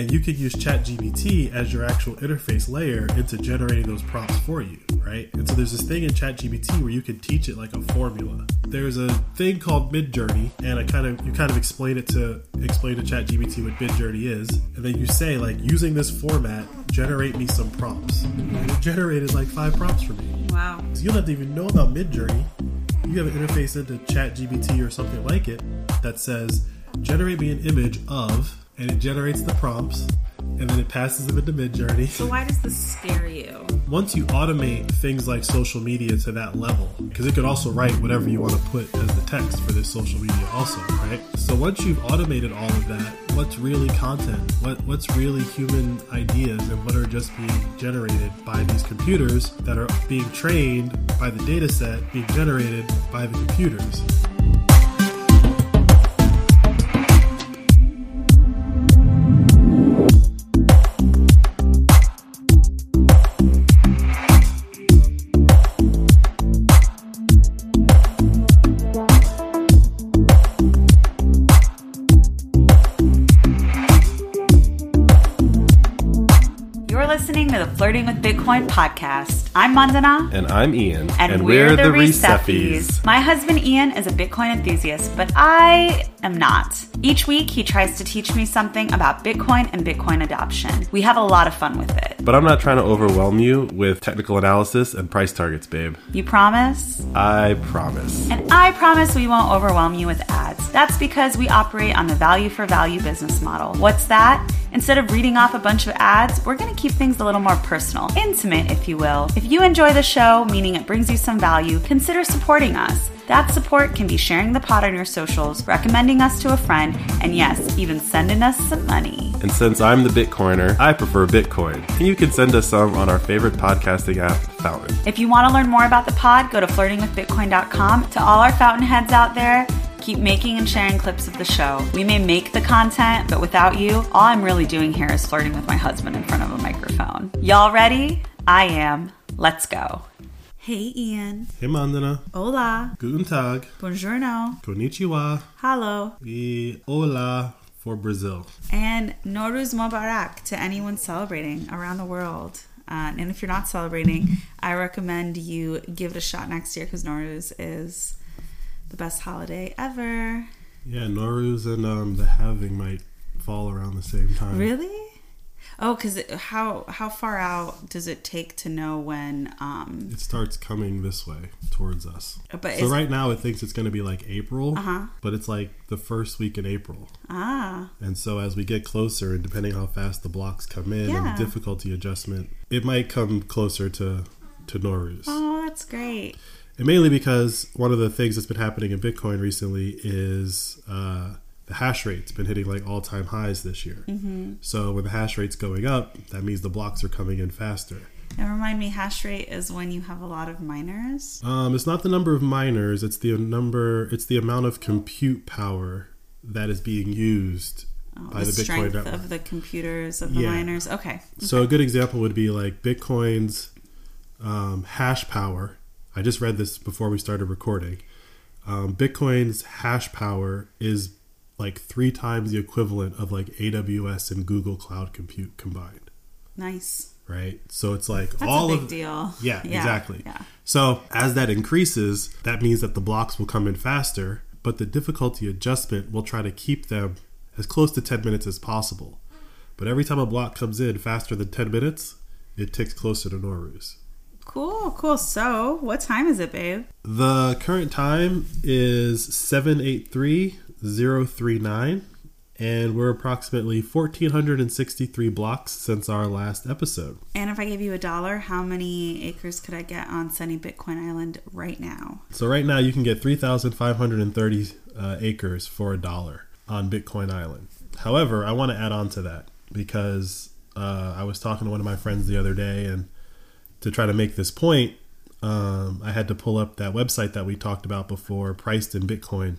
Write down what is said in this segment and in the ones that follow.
And you could use ChatGPT as your actual interface layer into generating those prompts for you, right? And so there's this thing in ChatGPT where you can teach it like a formula. There's a thing called Midjourney, and I kind of you kind of explain it to explain to ChatGPT what Midjourney is, and then you say like using this format, generate me some prompts. And it generated like five prompts for me. Wow. So you don't have to even know about Midjourney. You have an interface into ChatGPT or something like it that says, generate me an image of, and it generates the prompts, and then it passes them into Midjourney. So why does this scare you? Once you automate things like social media to that level, because it could also write whatever you want to put as the text for this social media also, right? So once you've automated all of that, what's really content? What what's really human ideas and what are just being generated by these computers that are being trained by the data set being generated by the computers? The Flirting with Bitcoin podcast. I'm Mandana. And I'm Ian. And, we're, the, Receffies. My husband Ian is a Bitcoin enthusiast, but I am not. Each week, he tries to teach me something about Bitcoin and Bitcoin adoption. We have a lot of fun with it. But I'm not trying to overwhelm you with technical analysis and price targets, babe. You promise? I promise. And I promise we won't overwhelm you with ads. That's because we operate on the value for value business model. What's that? Instead of reading off a bunch of ads, we're going to keep things a little more personal, intimate, if you will. If you enjoy the show, meaning it brings you some value, consider supporting us. That support can be sharing the pod on your socials, recommending us to a friend, and yes, even sending us some money. And since I'm the Bitcoiner, I prefer Bitcoin. And you can send us some on our favorite podcasting app, Fountain. If you want to learn more about the pod, go to flirtingwithbitcoin.com. To all our fountainheads out there, keep making and sharing clips of the show. We may make the content, but without you, all I'm really doing here is flirting with my husband in front of a microphone. Y'all ready? I am. Let's go. Hey, Ian. Hey Mandana, Hola. Guten Tag, Buongiorno. Konnichiwa, Hello. e Hola for Brazil. And Noruz Mubarak to anyone celebrating around the world. Uh, and if you're not celebrating, I recommend you give it a shot next year because Noruz is the best holiday ever. Yeah, Noruz and um, the halving might fall around the same time. Really? Oh, because how how far out does it take to know when? Um, It starts coming this way towards us. but So right now it thinks it's going to be like April, Uh-huh. but it's like the first week in April. ah, And so as we get closer, and depending how fast the blocks come in Yeah. and difficulty adjustment, it might come closer to to Nowruz. oh, that's great. And mainly because one of the things that's been happening in Bitcoin recently is uh, the hash rate's been hitting like all time highs this year. Mm-hmm. So when the hash rate's going up, that means the blocks are coming in faster. And remind me, hash rate is when you have a lot of miners. Um, it's not the number of miners; it's the number. It's the amount of compute power that is being used Oh, by the, the, Bitcoin strength network. of the computers of the Yeah. miners. Okay. So a good example would be like Bitcoin's um, hash power. I just read this before we started recording. Um, Bitcoin's hash power is like three times the equivalent of like AWS and Google Cloud Compute combined, Nice. right? So it's like That's all a big of deal. Yeah, exactly. Yeah. So as that increases, that means that the blocks will come in faster, but the difficulty adjustment will try to keep them as close to 10 minutes as possible. But every time a block comes in faster than 10 minutes, it ticks closer to Nowruz. Cool, cool. So, what time is it, babe? The current time is 783039 and we're approximately 1463 blocks since our last episode. And if I gave you a dollar, how many acres could I get on sunny Bitcoin Island right now? So right now you can get 3,530 uh, acres for a dollar on Bitcoin Island. However, I want to add on to that because uh, I was talking to one of my friends the other day, and to try to make this point, um, I had to pull up that website that we talked about before, priced in Bitcoin,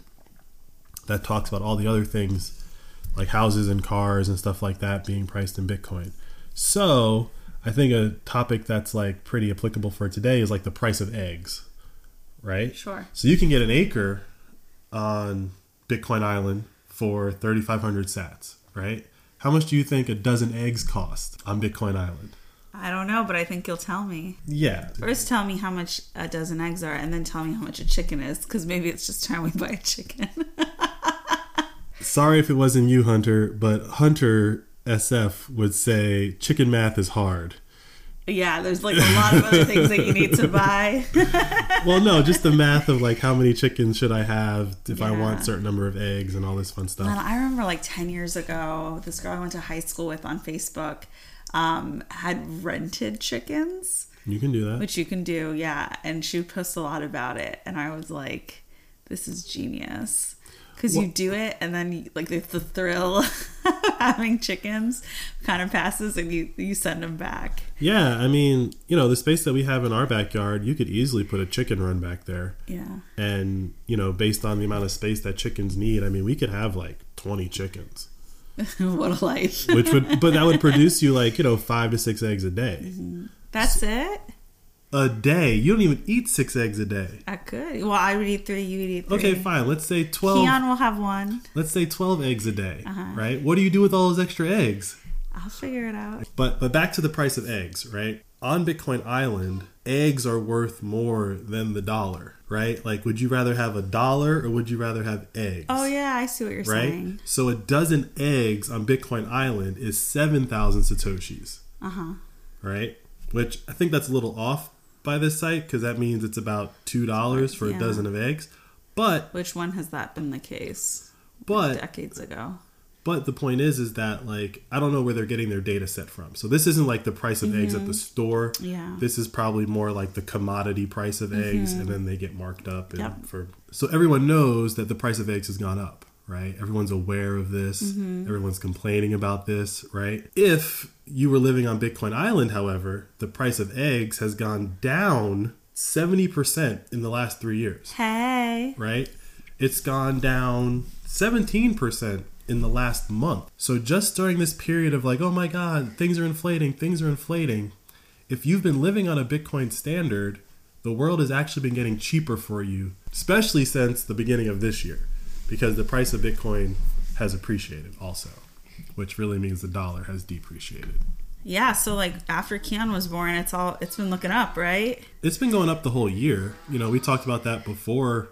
that talks about all the other things like houses and cars and stuff like that being priced in Bitcoin. So I think a topic that's like pretty applicable for today is like the price of eggs, right? Sure. So you can get an acre on Bitcoin Island for 3,500 sats, right? How much do you think a dozen eggs cost on Bitcoin Island? I don't know, but I think you'll tell me. Yeah. First, tell me how much a dozen eggs are, and then tell me how much a chicken is, because maybe it's just time we buy a chicken. Sorry if it wasn't you, Hunter, but Hunter SF would say chicken math is hard. yeah, there's like a lot of other things that you need to buy. Well, no, just the math of like how many chickens should I have if I want a certain number of eggs and all this fun stuff. And I remember like 10 years ago, this girl I went to high school with on Facebook um, had rented chickens, You can do that. which you can do, yeah. And she would post a lot about it. And I was like, this is genius. Because you do it, and then you, like the, the thrill of having chickens kind of passes, and you you send them back. Yeah, I mean, you know, the space that we have in our backyard, you could easily put a chicken run back there. Yeah, And, you know, based on the amount of space that chickens need, I mean, we could have like 20 chickens, what a life! which would, but that would produce you like, you know, five to six eggs a day. Mm-hmm. That's it. A day. You don't even eat six eggs a day. I could. Well, I would eat three. You would eat three. Okay, fine. Let's say 12. Keon will have one. Let's say 12 eggs a day, Uh-huh. right? What do you do with all those extra eggs? I'll figure it out. But but back to the price of eggs, right? On Bitcoin Island, eggs are worth more than the dollar, right? Like would you rather have a dollar or would you rather have eggs? Oh yeah, I see what you're saying. Right? saying. So a dozen eggs on Bitcoin Island is 7,000 satoshis, Uh huh. right? Which I think that's a little off by this site because that means it's about $2 for Yeah. a dozen of eggs. But Which one has that been the case? but Decades ago. But the point is, is that like I don't know where they're getting their data set from. So this isn't like the price of eggs at the store. Mm-hmm. Yeah. This is probably more like the commodity price of eggs, and then they get marked up. And Yep. for so everyone knows that the price of eggs has gone up, right? Everyone's aware of this. Mm-hmm. Everyone's complaining about this, right? If you were living on Bitcoin Island, however, the price of eggs has gone down seventy percent in the last three years Hey. right? It's gone down 17% in the last month. So just during this period of like, oh my God, things are inflating, things are inflating. If you've been living on a Bitcoin standard, the world has actually been getting cheaper for you, especially since the beginning of this year, because the price of Bitcoin has appreciated also, which really means the dollar has depreciated. Yeah, so like after Keon was born, it's all it's been looking up, right? It's been going up the whole year. You know, we talked about that before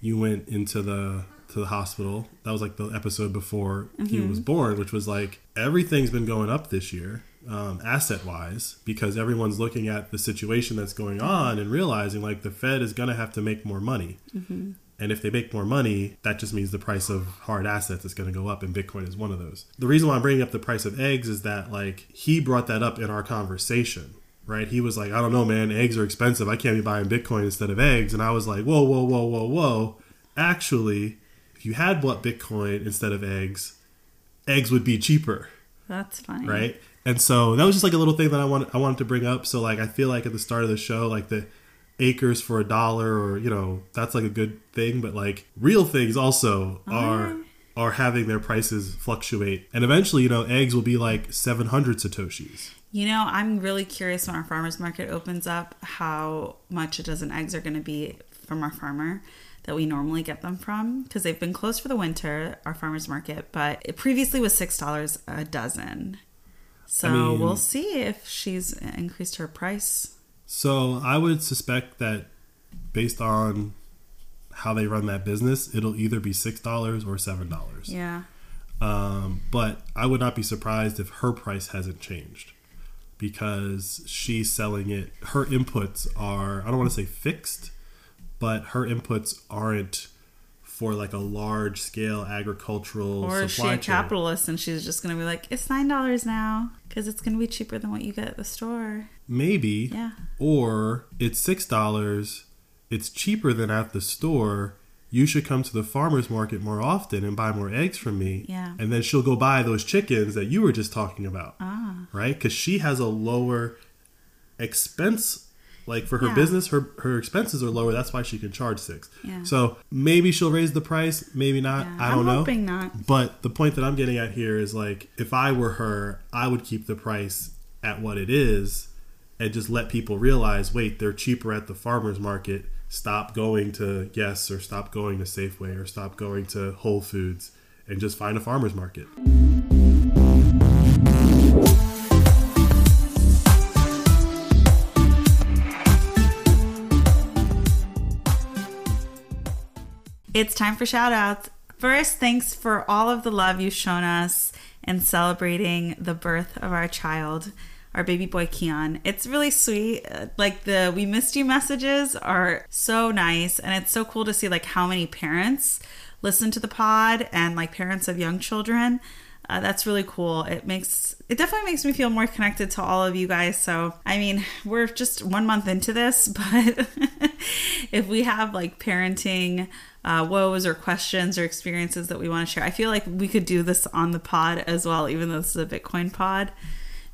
you went into the to the hospital. That was like the episode before he was born, which was like everything's been going up this year, um, asset wise, because everyone's looking at the situation that's going on and realizing like the Fed is going to have to make more money. And if they make more money, that just means the price of hard assets is going to go up, and Bitcoin is one of those. The reason why I'm bringing up the price of eggs is that, like, he brought that up in our conversation, right? He was like, I don't know, man, eggs are expensive. I can't be buying Bitcoin instead of eggs. And I was like, whoa, whoa, whoa, whoa, whoa. Actually, if you had bought Bitcoin instead of eggs, eggs would be cheaper That's funny. right? And so that was just like a little thing that I wanted I wanted to bring up. So like I feel like at the start of the show, like the acres for a dollar, or you know, that's like a good thing. But like real things also oh, are are having their prices fluctuate, and eventually, you know, eggs will be like seven hundred satoshis. You know, I'm really curious when our farmers market opens up how much a dozen eggs are going to be from our farmer that we normally get them from because they've been closed for the winter, our farmers market, but it previously was $6 a dozen. So I mean- we'll see if she's increased her price. So I would suspect that based on how they run that business, it'll either be six dollars or seven dollars. Yeah. Um, but I would not be surprised if her price hasn't changed because she's selling it. Her inputs are, I don't want to say fixed, but her inputs aren't for like a large scale agricultural Or is she a chain. capitalist and she's just going to be like, it's $9 now because it's going to be cheaper than what you get at the store? Maybe. Yeah. Or it's six dollars. It's cheaper than at the store. You should come to the farmers market more often and buy more eggs from me. Yeah. And then she'll go buy those chickens that you were just talking about. Ah. Right? Because she has a lower expense. Like for her Yeah. business, her her expenses are lower. That's why she can charge six. Yeah. So maybe she'll raise the price. Maybe not. Yeah, I don't I'm know. hoping not. But the point that I'm getting at here is like, if I were her, I would keep the price at what it is and just let people realize wait, they're cheaper at the farmer's market. Stop going to Yes or stop going to Safeway or stop going to Whole Foods and just find a farmer's market. It's time for shout outs. First, thanks for all of the love you've shown us in celebrating the birth of our child our baby boy Keon. It's really sweet. Like the we missed you messages are so nice and it's so cool to see like how many parents listen to the pod and like parents of young children. Uh, that's really cool. It makes it definitely makes me feel more connected to all of you guys. So, I mean, we're just one month into this, but if we have like parenting uh, woes or questions or experiences that we want to share, I feel like we could do this on the pod as well, even though this is a Bitcoin pod.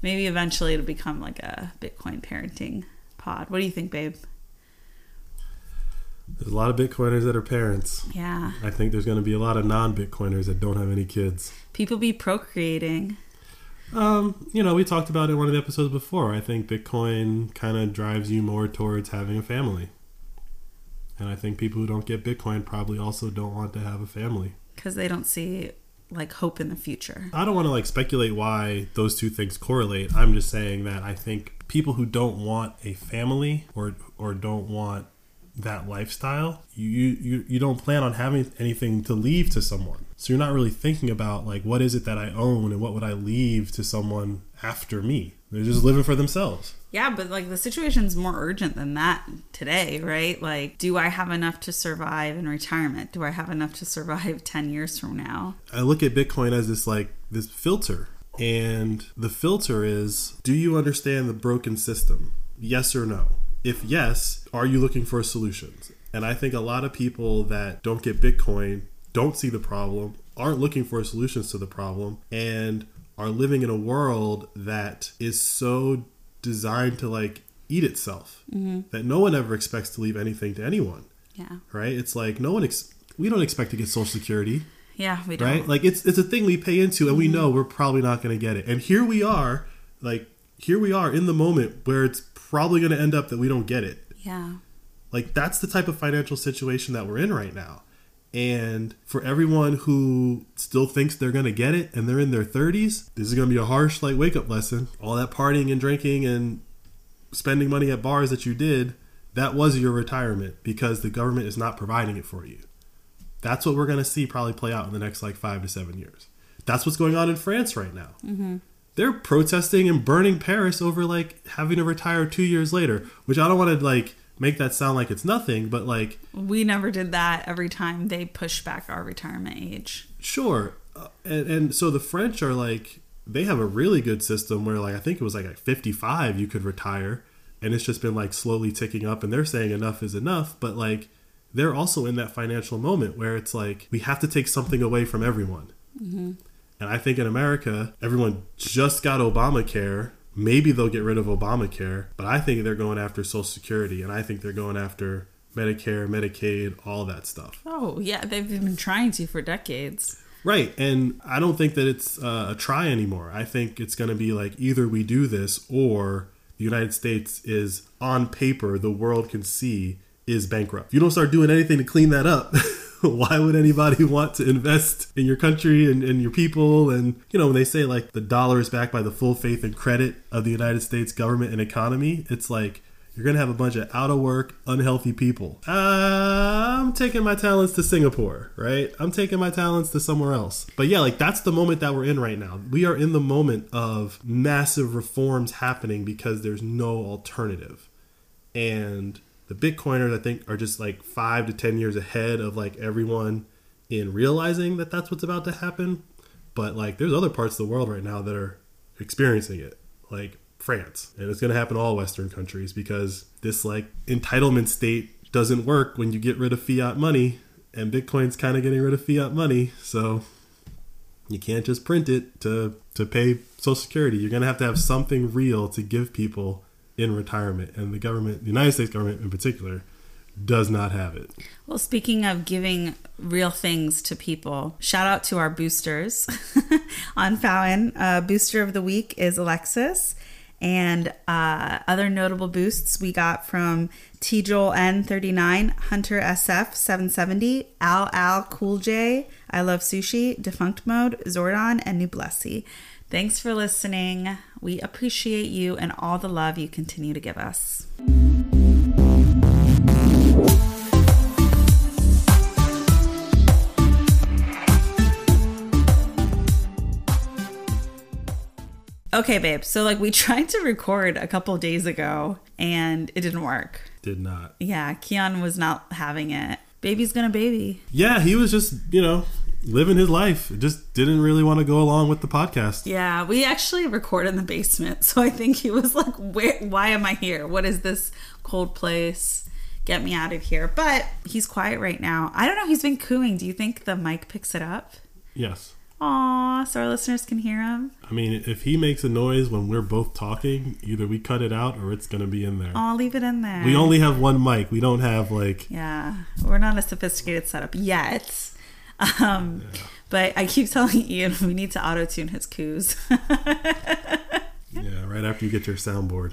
Maybe eventually it'll become like a Bitcoin parenting pod. What do you think, babe? There's a lot of Bitcoiners that are parents. Yeah. I think there's going to be a lot of non Bitcoiners that don't have any kids. People be procreating. Um, you know, we talked about it in one of the episodes before. I think Bitcoin kind of drives you more towards having a family. And I think people who don't get Bitcoin probably also don't want to have a family. Because they don't see like hope in the future. I don't want to like speculate why those two things correlate. I'm just saying that I think people who don't want a family or or don't want that lifestyle, you you you don't plan on having anything to leave to someone. So you're not really thinking about like what is it that I own and what would I leave to someone after me. They're just living for themselves. Yeah, but like the situation's more urgent than that today, right? Like, do I have enough to survive in retirement? Do I have enough to survive 10 years from now? I look at Bitcoin as this like this filter. And the filter is do you understand the broken system? Yes or no? If yes, are you looking for solutions? And I think a lot of people that don't get Bitcoin don't see the problem, aren't looking for solutions to the problem, and are living in a world that is so designed to like eat itself mm-hmm. that no one ever expects to leave anything to anyone. Yeah. Right? It's like no one ex- we don't expect to get social security. Yeah, we don't. Right? Like it's it's a thing we pay into and mm-hmm. we know we're probably not going to get it. And here we are, like here we are in the moment where it's probably going to end up that we don't get it. Yeah. Like that's the type of financial situation that we're in right now. And for everyone who still thinks they're going to get it and they're in their 30s, this is going to be a harsh like wake up lesson. All that partying and drinking and spending money at bars that you did, that was your retirement because the government is not providing it for you. That's what we're going to see probably play out in the next like 5 to 7 years. That's what's going on in France right now. Mm-hmm. They're protesting and burning Paris over like having to retire 2 years later, which I don't want to like make that sound like it's nothing, but like we never did that every time they push back our retirement age. Sure, uh, and, and so the French are like they have a really good system where like I think it was like at 55 you could retire, and it's just been like slowly ticking up, and they're saying enough is enough, but like they're also in that financial moment where it's like we have to take something away from everyone. Mm-hmm. And I think in America, everyone just got Obamacare Maybe they'll get rid of Obamacare, but I think they're going after Social Security and I think they're going after Medicare, Medicaid, all that stuff. Oh, yeah, they've been trying to for decades. Right. And I don't think that it's uh, a try anymore. I think it's going to be like either we do this or the United States is on paper, the world can see is bankrupt. If you don't start doing anything to clean that up, why would anybody want to invest in your country and, and your people? And, you know, when they say like the dollar is backed by the full faith and credit of the United States government and economy, it's like, you're going to have a bunch of out of work, unhealthy people. I'm taking my talents to Singapore, right? I'm taking my talents to somewhere else. But yeah, like that's the moment that we're in right now. We are in the moment of massive reforms happening because there's no alternative. And the Bitcoiners, I think, are just like five to 10 years ahead of like everyone in realizing that that's what's about to happen. But like, there's other parts of the world right now that are experiencing it, like France. And it's going to happen all Western countries because this like entitlement state doesn't work when you get rid of fiat money. And Bitcoin's kind of getting rid of fiat money. So you can't just print it to, to pay Social Security. You're going to have to have something real to give people in retirement, and the government, the United States government in particular, does not have it. Well, speaking of giving real things to people, shout out to our boosters on Fountain. Uh, booster of the week is Alexis. And uh, other notable boosts we got from T Joel N39, Hunter SF 770, Al Al Cool J, I Love Sushi, Defunct Mode, Zordon, and Nublesi. Thanks for listening. We appreciate you and all the love you continue to give us. Okay, babe. So, like, we tried to record a couple days ago and it didn't work. Did not. Yeah, Keon was not having it. Baby's gonna baby. Yeah, he was just, you know, living his life. Just didn't really want to go along with the podcast. Yeah, we actually record in the basement, so I think he was like, "Where? Why am I here? What is this cold place? Get me out of here!" But he's quiet right now. I don't know. He's been cooing. Do you think the mic picks it up? Yes. Aw, so our listeners can hear him. I mean, if he makes a noise when we're both talking, either we cut it out or it's going to be in there. I'll leave it in there. We only have one mic. We don't have like Yeah, we're not a sophisticated setup yet. Um, But I keep telling Ian we need to auto tune his coos. yeah, right after you get your soundboard.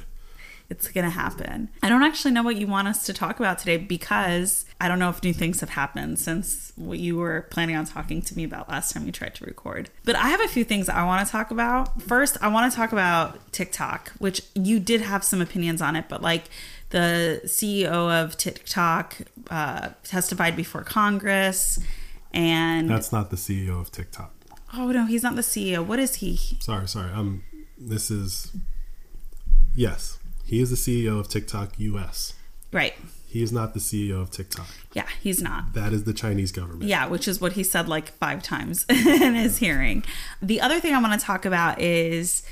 it's gonna happen. I don't actually know what you want us to talk about today because I don't know if new things have happened since what you were planning on talking to me about last time we tried to record. But I have a few things I want to talk about. First, I want to talk about TikTok, which you did have some opinions on it, but like the CEO of TikTok uh, testified before Congress, and That's not the CEO of TikTok. oh no, he's not the CEO. What is he? Sorry, sorry. Um, this is yes, he is the CEO of TikTok US. Right? He is not the CEO of TikTok. Yeah, he's not. That is the Chinese government. Yeah, which is what he said like five times in his hearing. The other thing I want to talk about is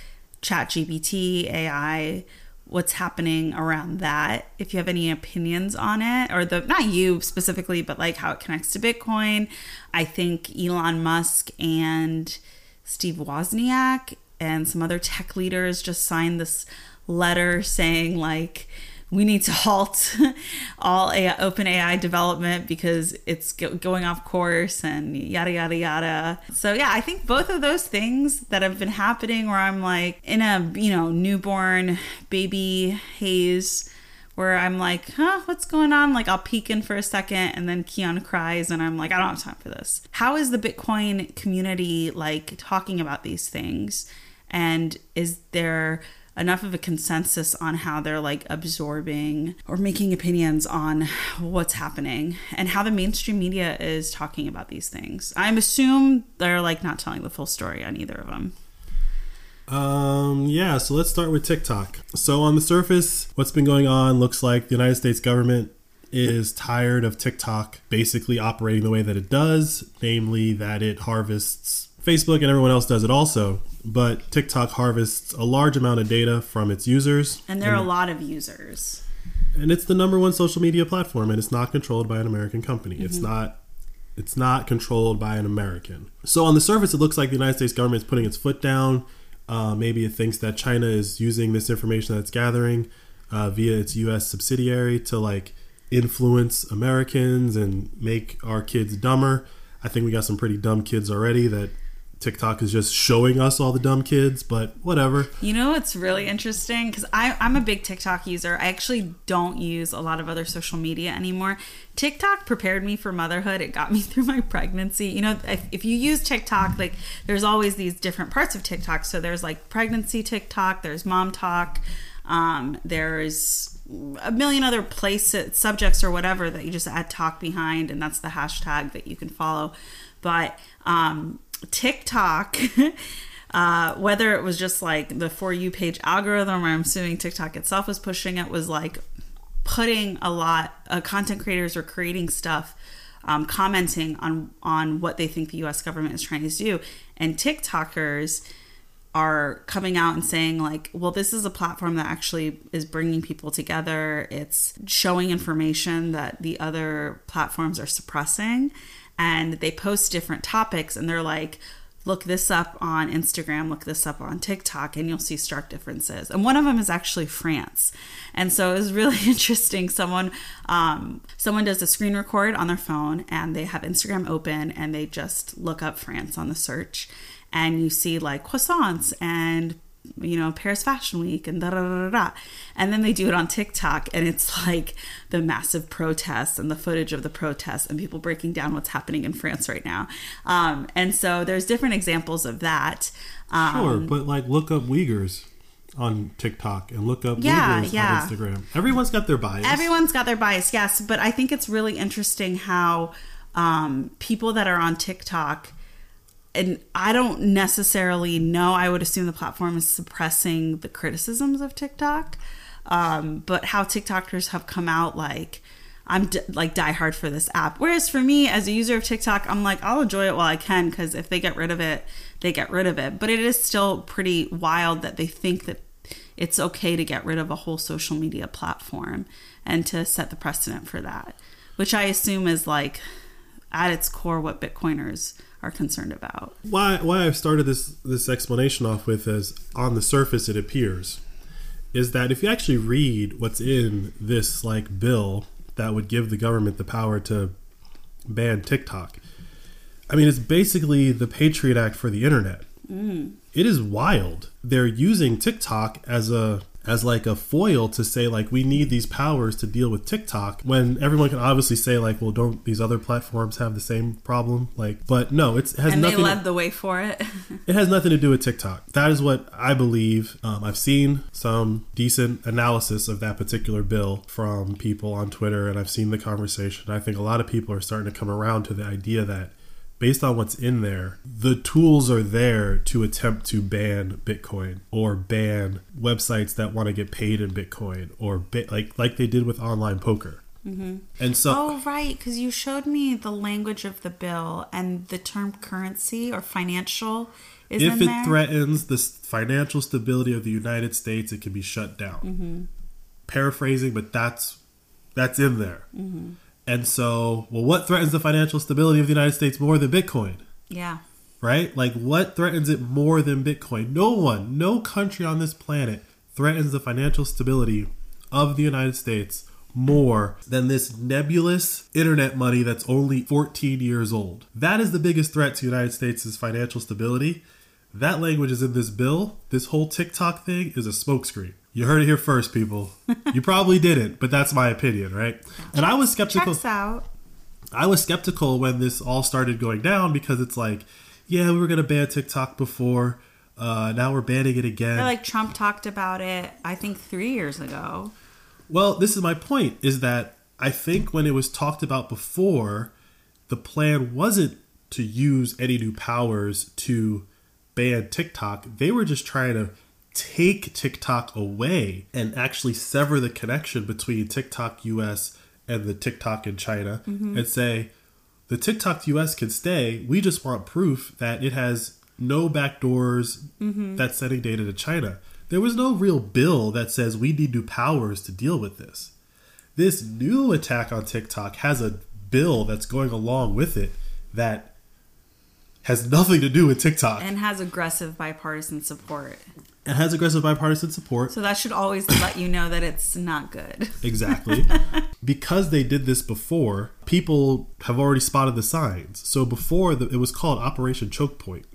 ChatGPT, AI, what's happening around that. If you have any opinions on it, or the not you specifically, but like how it connects to Bitcoin. I think Elon Musk and Steve Wozniak and some other tech leaders just signed this letter saying like we need to halt all AI, open AI development because it's go- going off course and yada yada yada. So yeah, I think both of those things that have been happening where I'm like in a, you know, newborn baby haze where I'm like, huh, what's going on? Like I'll peek in for a second and then Keon cries and I'm like, I don't have time for this. How is the Bitcoin community like talking about these things? And is there enough of a consensus on how they're like absorbing or making opinions on what's happening and how the mainstream media is talking about these things? I'm assume they're like not telling the full story on either of them. Um, yeah, so let's start with TikTok. So, on the surface, what's been going on looks like the United States government is tired of TikTok basically operating the way that it does, namely that it harvests Facebook and everyone else does it also, but TikTok harvests a large amount of data from its users. And there are a lot of users. and it's the number one social media platform and it's not controlled by an american company. It's not it's not controlled by an american. So on the surface it looks like the united states government is putting its foot down. Uh, maybe it thinks that china is using this information that's gathering uh, via its us subsidiary to like influence americans and make our kids dumber. I think we got some pretty dumb kids already that tiktok is just showing us all the dumb kids but whatever You know what's really interesting? Because I'm a big TikTok user. I actually don't use a lot of other social media anymore. TikTok prepared me for motherhood. It got me through my pregnancy. You know, if, if you use TikTok, like there's always these different parts of TikTok. So there's like pregnancy TikTok, there's MomTok, um, there's a million other places, subjects or whatever that you just add talk behind, and that's the hashtag that you can follow. But um, TikTok. Uh, whether it was just like the for you page algorithm or I'm assuming TikTok itself was pushing it was like putting a lot uh, content creators are creating stuff um, commenting on on what they think the US government is trying to do and TikTokers are coming out and saying like well this is a platform that actually is bringing people together it's showing information that the other platforms are suppressing and they post different topics and they're like look this up on Instagram, look this up on TikTok, and you'll see stark differences. And one of them is actually France. And so it was really interesting. Someone um, someone does a screen record on their phone and they have Instagram open and they just look up France on the search. And you see like croissants and you know, Paris Fashion Week and da da da da. And then they do it on TikTok and it's like the massive protests and the footage of the protests and people breaking down what's happening in France right now. Um, and so there's different examples of that. Um, Sure, but like look up Uyghurs on TikTok and look up Yeah, Uyghurs yeah. on Instagram. Everyone's got their bias. Everyone's got their bias, yes, but I think it's really interesting how um, people that are on TikTok and I don't necessarily know. I would assume the platform is suppressing the criticisms of TikTok. Um, but how TikTokers have come out like, I'm d- like diehard for this app. Whereas for me, as a user of TikTok, I'm like, I'll enjoy it while I can because if they get rid of it, they get rid of it. But it is still pretty wild that they think that it's okay to get rid of a whole social media platform and to set the precedent for that, which I assume is like at its core what Bitcoiners are concerned about. Why why I've started this this explanation off with as on the surface it appears is that if you actually read what's in this like bill that would give the government the power to ban TikTok. I mean, it's basically the Patriot Act for the internet. Mm. It is wild. They're using TikTok as a as like a foil to say like we need these powers to deal with TikTok when everyone can obviously say like well don't these other platforms have the same problem? Like but no it's, it has and nothing they led the way for it. It has nothing to do with TikTok. That is what I believe. Um, I've seen some decent analysis of that particular bill from people on Twitter and I've seen the conversation. I think a lot of people are starting to come around to the idea that based on what's in there, the tools are there to attempt to ban Bitcoin or ban websites that want to get paid in Bitcoin or ba- like like they did with online poker. Mm-hmm. And so, oh right, because you showed me the language of the bill and the term currency or financial. Is if it there. threatens the financial stability of the United States, it can be shut down. Mm-hmm. Paraphrasing, but that's that's in there. Mm-hmm. And so, well, what threatens the financial stability of the United States more than Bitcoin? Yeah. Right? Like, what threatens it more than Bitcoin? No one, no country on this planet threatens the financial stability of the United States more than this nebulous internet money that's only 14 years old. That is the biggest threat to the United States' financial stability. That language is in this bill. This whole TikTok thing is a smokescreen. You heard it here first, people. you probably didn't, but that's my opinion, right? And I was skeptical. Checks out. I was skeptical when this all started going down because it's like, yeah, we were going to ban TikTok before. Uh, now we're banning it again. like Trump talked about it, I think three years ago. Well, this is my point: is that I think when it was talked about before, the plan wasn't to use any new powers to ban TikTok. They were just trying to take TikTok away and actually sever the connection between TikTok US and the TikTok in China mm-hmm. and say the TikTok US can stay. We just want proof that it has no backdoors mm-hmm. that's sending data to China. There was no real bill that says we need new powers to deal with this. This new attack on TikTok has a bill that's going along with it that has nothing to do with TikTok and has aggressive bipartisan support. It has aggressive bipartisan support. So that should always let you know that it's not good. Exactly. because they did this before, people have already spotted the signs. So before, the, it was called Operation Choke Point.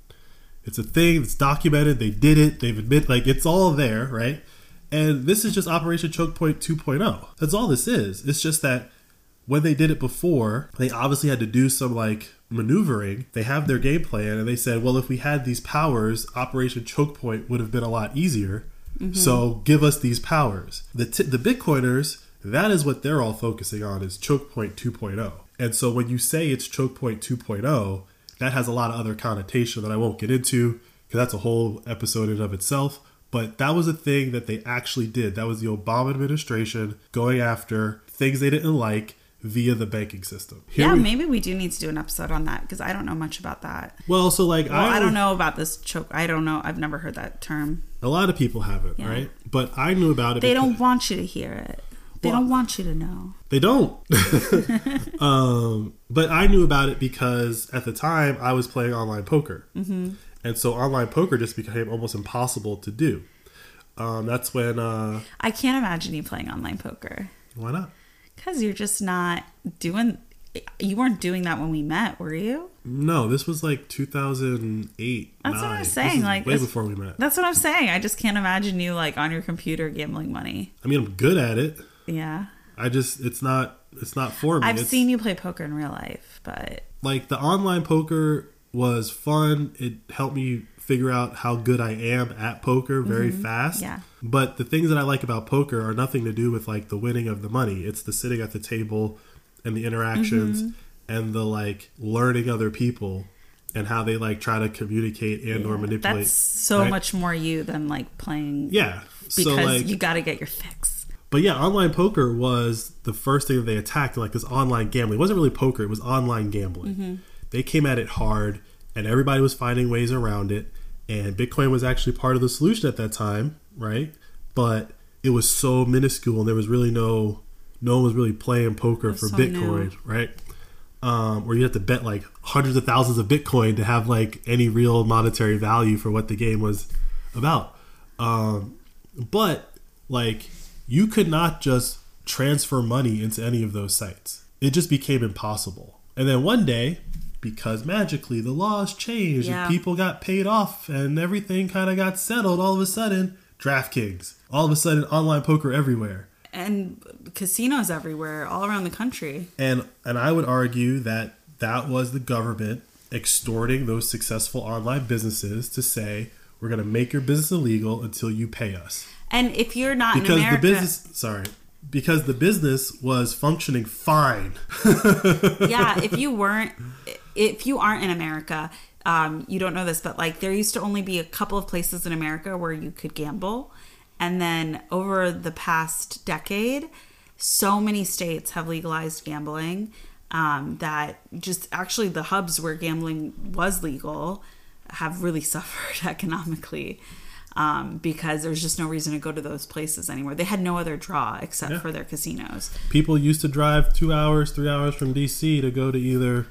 It's a thing that's documented. They did it. They've admitted, like, it's all there, right? And this is just Operation Choke Point 2.0. That's all this is. It's just that when they did it before, they obviously had to do some, like, maneuvering, they have their game plan, and they said, well, if we had these powers, Operation Choke Point would have been a lot easier. Mm-hmm. So give us these powers. The t- the Bitcoiners, that is what they're all focusing on is Choke Point 2.0. And so when you say it's Choke Point 2.0, that has a lot of other connotation that I won't get into because that's a whole episode in of itself. But that was a thing that they actually did. That was the Obama administration going after things they didn't like via the banking system. Here yeah, we, maybe we do need to do an episode on that because I don't know much about that. Well, so like well, I, I, don't know about this choke. I don't know. I've never heard that term. A lot of people haven't, yeah. right? But I knew about it. They don't want you to hear it. They well, don't want you to know. They don't. um, but I knew about it because at the time I was playing online poker, mm-hmm. and so online poker just became almost impossible to do. Um, that's when uh, I can't imagine you playing online poker. Why not? Because you're just not doing. You weren't doing that when we met, were you? No, this was like 2008. That's nine. what I'm saying. Like way before we met. That's what I'm saying. I just can't imagine you like on your computer gambling money. I mean, I'm good at it. Yeah. I just it's not it's not for me. I've it's, seen you play poker in real life, but like the online poker was fun. It helped me figure out how good I am at poker very mm-hmm. fast. Yeah. But the things that I like about poker are nothing to do with like the winning of the money. It's the sitting at the table and the interactions mm-hmm. and the like learning other people and how they like try to communicate and or manipulate. That's so right? much more you than like playing. Yeah. Because so like, you got to get your fix. but yeah, online poker was the first thing that they attacked. Like this online gambling it wasn't really poker; it was online gambling. Mm-hmm. They came at it hard, and everybody was finding ways around it. And Bitcoin was actually part of the solution at that time, right? But it was so minuscule, and there was really no no one was really playing poker for so Bitcoin, new. right? Um, where you have to bet like hundreds of thousands of Bitcoin to have like any real monetary value for what the game was about. Um, but like you could not just transfer money into any of those sites. It just became impossible. And then one day, because magically the laws changed Yeah. and people got paid off and everything kind of got settled, all of a sudden, DraftKings. All of a sudden, online poker everywhere. And casinos everywhere, all around the country. And and I would argue that that was the government extorting those successful online businesses to say we're going to make your business illegal until you pay us. And if you're not in Because the business sorry, because the business was functioning fine. yeah, if you weren't, if you aren't in America, um, you don't know this, but like there used to only be a couple of places in America where you could gamble, and then over the past decade, so many states have legalized gambling um, that just actually the hubs where gambling was legal have really suffered economically. Um, because there's just no reason to go to those places anymore. They had no other draw except Yeah. for their casinos. People used to drive 2 hours, 3 hours from DC to go to either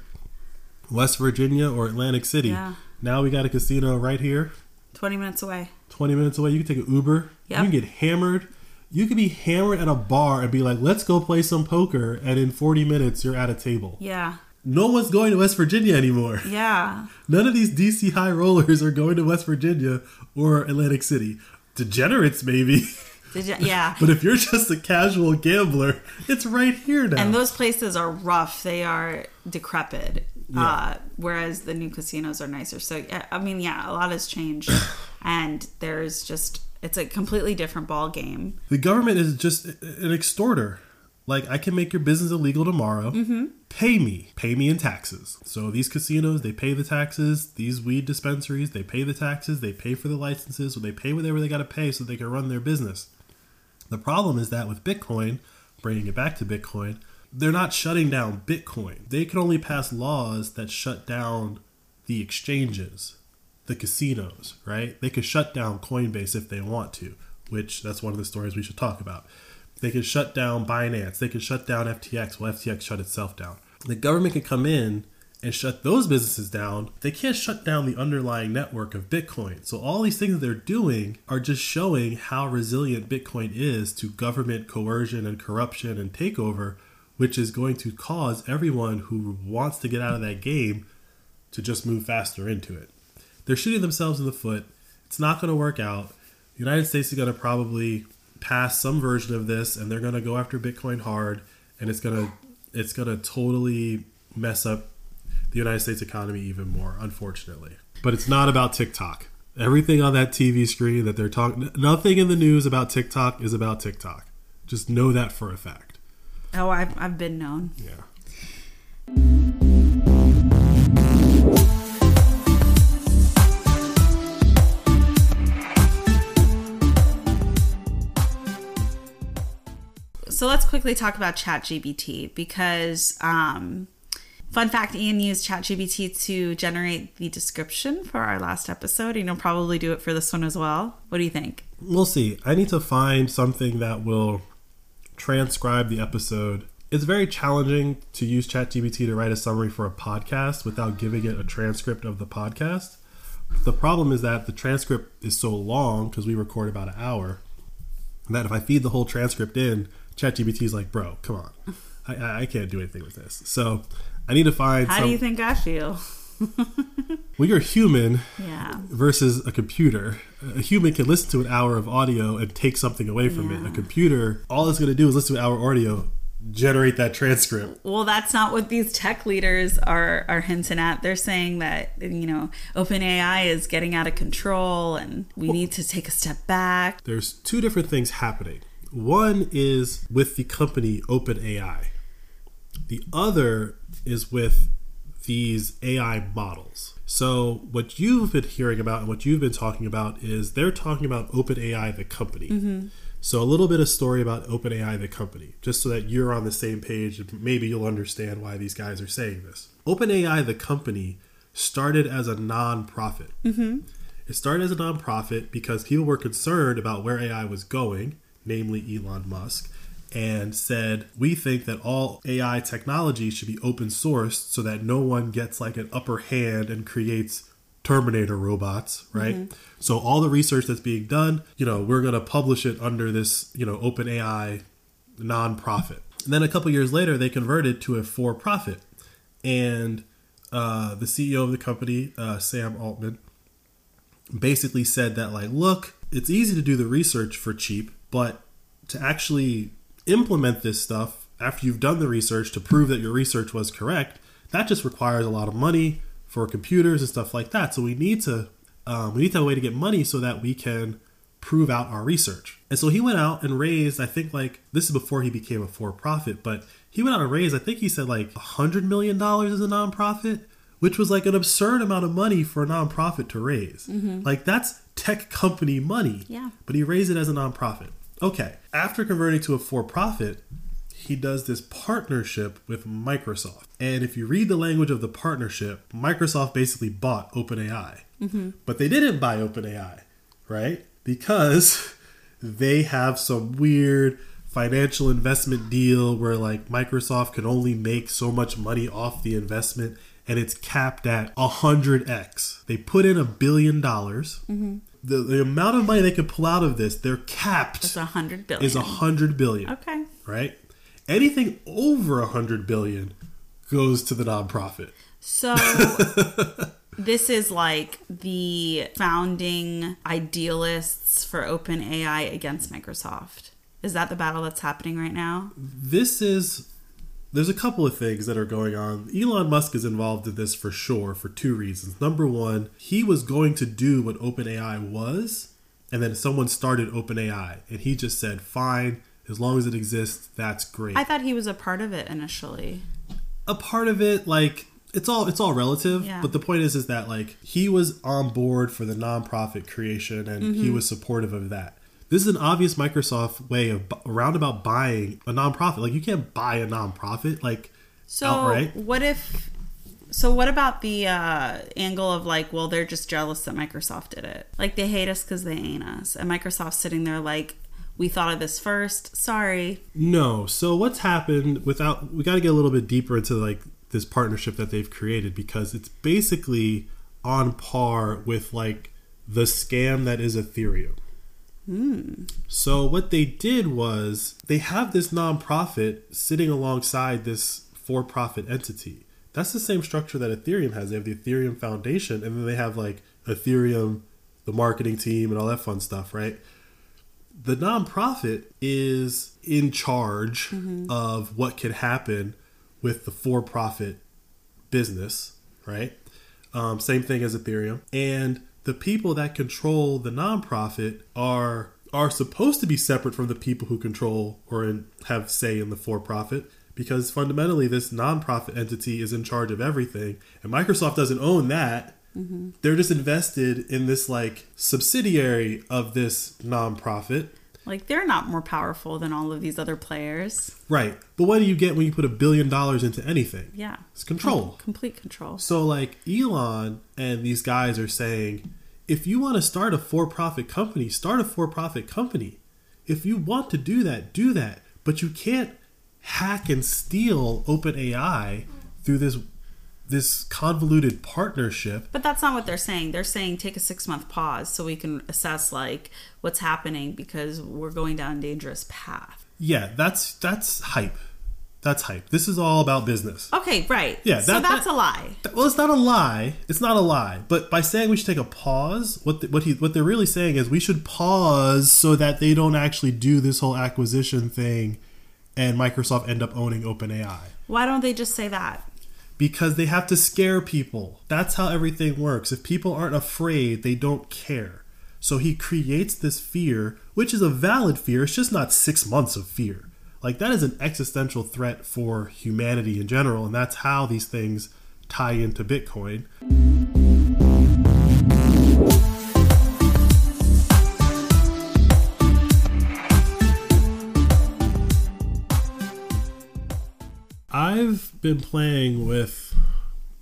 West Virginia or Atlantic City. Yeah. Now we got a casino right here. 20 minutes away. 20 minutes away. You can take an Uber. Yep. You can get hammered. You could be hammered at a bar and be like, let's go play some poker. And in 40 minutes, you're at a table. Yeah. No one's going to West Virginia anymore. Yeah. None of these DC high rollers are going to West Virginia or Atlantic City. Degenerates, maybe. You, yeah. but if you're just a casual gambler, it's right here now. and those places are rough. They are decrepit. Uh, whereas the new casinos are nicer. So yeah, I mean, yeah, a lot has changed, and there's just it's a completely different ball game. the government is just an extorter. Like, I can make your business illegal tomorrow. Mm-hmm. Pay me. Pay me in taxes. So, these casinos, they pay the taxes. These weed dispensaries, they pay the taxes. They pay for the licenses. So, they pay whatever they got to pay so they can run their business. The problem is that with Bitcoin, bringing it back to Bitcoin, they're not shutting down Bitcoin. They can only pass laws that shut down the exchanges, the casinos, right? They could shut down Coinbase if they want to, which that's one of the stories we should talk about. They could shut down Binance. They could shut down FTX. Well, FTX shut itself down. The government can come in and shut those businesses down. They can't shut down the underlying network of Bitcoin. So all these things they're doing are just showing how resilient Bitcoin is to government coercion and corruption and takeover, which is going to cause everyone who wants to get out of that game to just move faster into it. They're shooting themselves in the foot. It's not going to work out. The United States is going to probably pass some version of this, and they're going to go after Bitcoin hard, and it's going to it's going to totally mess up the United States economy even more, unfortunately. But it's not about TikTok. Everything on that TV screen that they're talking, nothing in the news about TikTok is about TikTok. Just know that for a fact. Oh, I've I've been known. Yeah. So let's quickly talk about ChatGPT because, um, fun fact, Ian used ChatGPT to generate the description for our last episode, and you'll probably do it for this one as well. What do you think? We'll see. I need to find something that will transcribe the episode. It's very challenging to use ChatGPT to write a summary for a podcast without giving it a transcript of the podcast. The problem is that the transcript is so long because we record about an hour that if I feed the whole transcript in, ChatGPT is like, bro, come on. I- I, I can't do anything with this. So I need to find How some. do you think I feel? well, you're human Yeah. versus a computer. A human can listen to an hour of audio and take something away from it. A computer, all it's going to do is listen to an hour of audio, generate that transcript. Well, that's not what these tech leaders are are hinting at. They're saying that you know OpenAI is getting out of control, and we need to take a step back. There's two different things happening. One is with the company OpenAI. The other is with these AI models. So, what you've been hearing about and what you've been talking about is they're talking about OpenAI, the company. Mm-hmm. So, a little bit of story about OpenAI, the company, just so that you're on the same page and maybe you'll understand why these guys are saying this. OpenAI, the company, started as a non-profit. Mm-hmm. It started as a nonprofit because people were concerned about where AI was going, namely Elon Musk, and said, We think that all AI technology should be open sourced so that no one gets like an upper hand and creates Terminator robots, right? So all the research that's being done, you know, we're going to publish it under this, you know, open AI nonprofit. And then a couple years later, they converted to a for profit. And uh, the CEO of the company, uh, Sam Altman, basically said that like look it's easy to do the research for cheap but to actually implement this stuff after you've done the research to prove that your research was correct that just requires a lot of money for computers and stuff like that so we need to um, we need to have a way to get money so that we can prove out our research and so he went out and raised i think like this is before he became a for-profit but he went out and raised i think he said like a hundred million dollars as a nonprofit which was like an absurd amount of money for a nonprofit to raise. Like that's tech company money. Yeah. But he raised it as a nonprofit. Okay. After converting to a for profit, he does this partnership with Microsoft. And if you read the language of the partnership, Microsoft basically bought OpenAI. Mm-hmm. But they didn't buy OpenAI, right? Because they have some weird financial investment deal where like Microsoft can only make so much money off the investment and it's capped at 100x. They put in a billion dollars. Mm-hmm. The, the amount of money they can pull out of this, they're capped It's a hundred billion. is a hundred billion. okay. Right? Anything over a hundred billion goes to the nonprofit. So this is like the founding idealists for OpenAI against Microsoft. Is that the battle that's happening right now? This is there's a couple of things that are going on. Elon Musk is involved in this for sure for two reasons. Number one, he was going to do what OpenAI was, and then someone started OpenAI, and he just said, "Fine, as long as it exists, that's great." I thought he was a part of it initially. a part of it like it's all it's all relative Yeah. but the point is is that like he was on board for the nonprofit creation and he mm-hmm. was supportive of that this is an obvious microsoft way of roundabout buying a nonprofit like you can't buy a nonprofit like So outright what if so what about the uh, angle of like, well, they're just jealous that Microsoft did it. Like they hate us because they ain't us, and Microsoft's sitting there like, we thought of this first. Sorry. No. So what's happened without we got to get a little bit deeper into like this partnership that they've created because it's basically on par with like the scam that is Ethereum. So what they did was they have this nonprofit sitting alongside this for-profit entity. That's the same structure that Ethereum has. They have the Ethereum Foundation and then they have like Ethereum the marketing team and all that fun stuff, right? the nonprofit is in charge of what can happen with the for-profit business, right? Um, same thing as Ethereum, and the people that control the nonprofit are are supposed to be separate from the people who control or in, have say in the for-profit because fundamentally this nonprofit entity is in charge of everything and Microsoft doesn't own that mm-hmm. they're just invested in this like subsidiary of this nonprofit. Like they're not more powerful than all of these other players. Right. But what do you get when you put a billion dollars into anything? Yeah. It's control. Complete control. So like Elon and these guys are saying, if you want to start a for-profit company, start a for-profit company. If you want to do that, do that. But you can't hack and steal OpenAI through this this convoluted partnership But that's not what they're saying. They're saying take a six month pause so we can assess like what's happening because we're going down a dangerous path. Yeah, that's that's hype. That's hype. This is all about business. Okay, right. Yeah, so that's that- a lie. Well, it's not a lie. It's not a lie. But by saying we should take a pause, what the, what he what they're really saying is we should pause so that they don't actually do this whole acquisition thing, and Microsoft end up owning OpenAI Why don't they just say that? Because they have to scare people. That's how everything works. If people aren't afraid, they don't care. So he creates this fear, which is a valid fear. It's just not six months of fear. Like that is an existential threat for humanity in general, and that's how these things tie into Bitcoin. Been playing with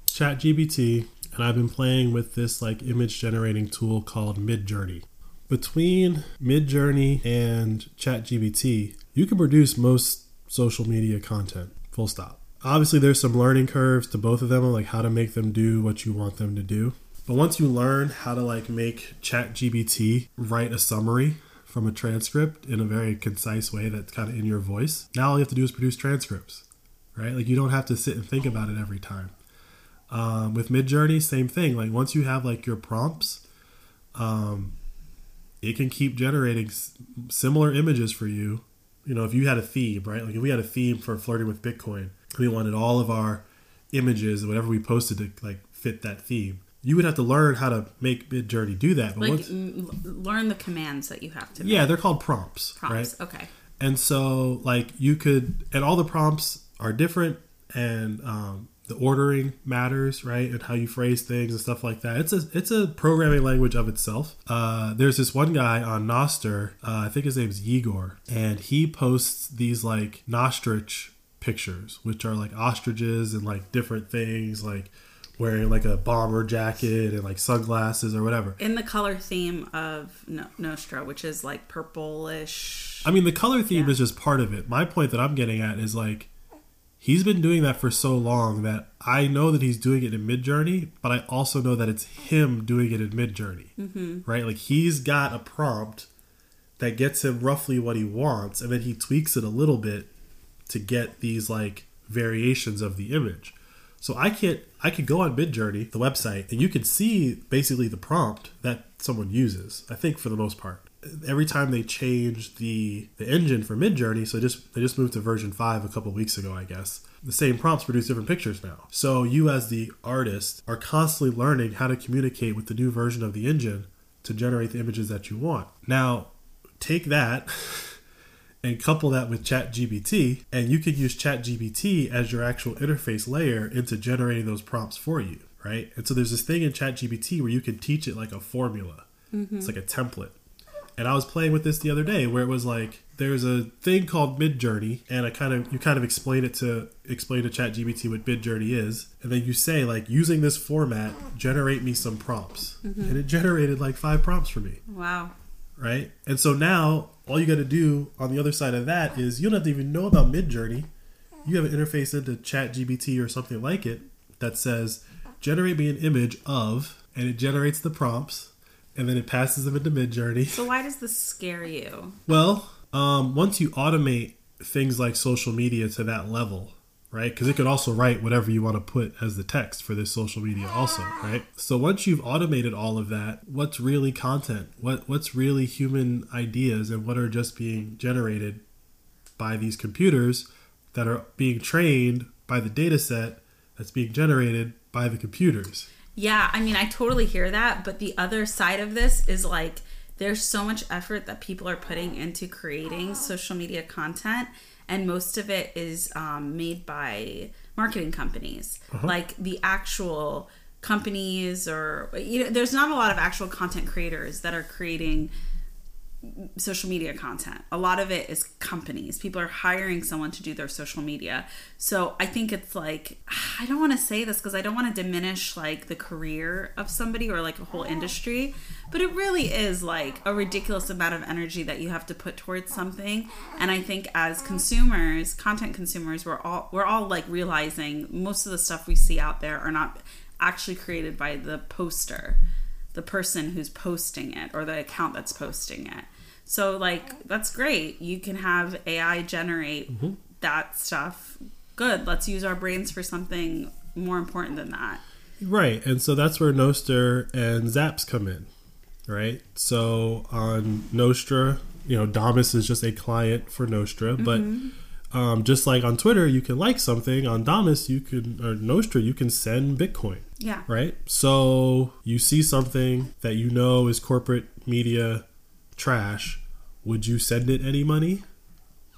ChatGPT and I've been playing with this like image generating tool called Midjourney. Between Midjourney and ChatGPT, you can produce most social media content. Full stop. Obviously, there's some learning curves to both of them, like how to make them do what you want them to do. But once you learn how to like make ChatGPT write a summary from a transcript in a very concise way that's kind of in your voice, now all you have to do is produce transcripts, right? Like you don't have to sit and think about it every time. Um, with Midjourney, same thing. Like once you have like your prompts, um, it can keep generating s- similar images for you. You know, if you had a theme, right? Like if we had a theme for flirting with Bitcoin, we wanted all of our images, whatever we posted, to like fit that theme. You would have to learn how to make Midjourney do that. But Like once, m- learn the commands that you have to. yeah, make. they're called prompts, prompts. right? Okay. And so, like, you could, and all the prompts are different, and um, the ordering matters, right? And how you phrase things and stuff like that. It's a it's a programming language of itself. Uh, there's this one guy on Nostr, uh, I think his name's Igor, and he posts these like Nostrich pictures, which are like ostriches and like different things, like wearing like a bomber jacket and like sunglasses or whatever. In the color theme of no- Nostra, which is like purplish. I mean, the color theme Yeah. is just part of it. My point that I'm getting at is like, he's been doing that for so long that I know that he's doing it in Midjourney, but I also know that it's him doing it in Midjourney, mm-hmm. right? Like he's got a prompt that gets him roughly what he wants, and then he tweaks it a little bit to get these like variations of the image. So I can't. I could go on Midjourney, the website, and you can see basically the prompt that someone uses. I think for the most part, every time they change the the engine for Midjourney, so just they just moved to version five a couple weeks ago, I guess. The same prompts produce different pictures now. So you, as the artist, are constantly learning how to communicate with the new version of the engine to generate the images that you want. Now, take that and couple that with ChatGPT, and you can use ChatGPT as your actual interface layer into generating those prompts for you, right? And so there's this thing in ChatGPT where you can teach it like a formula. Mm-hmm. It's like a template. And I was playing with this the other day where it was like there's a thing called Midjourney, and I kind of you kind of explain it to explain to ChatGPT what Midjourney is, and then you say like using this format, generate me some prompts, mm-hmm. and it generated like five prompts for me Wow. right? And so now all you got to do on the other side of that is you don't have to even know about Midjourney. You have an interface into ChatGPT or something like it that says generate me an image of, and it generates the prompts, and then it passes them into Midjourney. So why does this scare you? Well, um, once you automate things like social media to that level, right? Because it could also write whatever you want to put as the text for this social media, also, right? So once you've automated all of that, what's really content? What what's really human ideas, and what are just being generated by these computers that are being trained by the data set that's being generated by the computers? Yeah, I mean, I totally hear that, but the other side of this is like there's so much effort that people are putting into creating social media content, and most of it is um, made by marketing companies. Like the actual companies, or you know, there's not a lot of actual content creators that are creating social media content. A lot of it is companies. People are hiring someone to do their social media. So I think it's like I don't want to say this because I don't want to diminish like the career of somebody or like a whole industry, but it really is like a ridiculous amount of energy that you have to put towards something. And I think as consumers, content consumers, we're all we're all like realizing most of the stuff we see out there are not actually created by the poster the person who's posting it or the account that's posting it. So like that's great. You can have AI generate mm-hmm. that stuff. Good. Let's use our brains for something more important than that. Right, and so that's where Nostr and Zaps come in, right? So on Nostr, you know, Damus is just a client for Nostr, but mm-hmm. Um, just like on Twitter, you can like something on Damus, you can or Nostr, you can send Bitcoin, Yeah. right? So you see something that you know is corporate media trash, would you send it any money?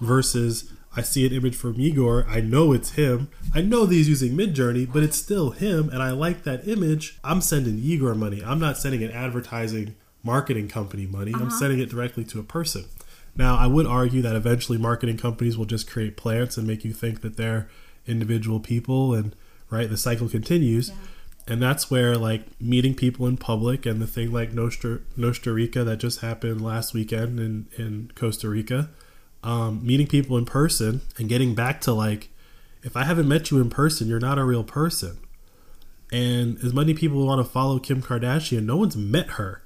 Versus I see an image from Igor. I know it's him. I know that he's using Midjourney, but it's still him, and I like that image. I'm sending Igor money. I'm not sending an advertising marketing company money. I'm sending it directly to a person. Now, I would argue that eventually marketing companies will just create plants and make you think that they're individual people, and right, the cycle continues. And that's where like meeting people in public and the thing like Nostra, Nostrica that just happened last weekend in, in Costa Rica, um, meeting people in person and getting back to like, if I haven't met you in person, you're not a real person. And as many people want to follow Kim Kardashian, no one's met her.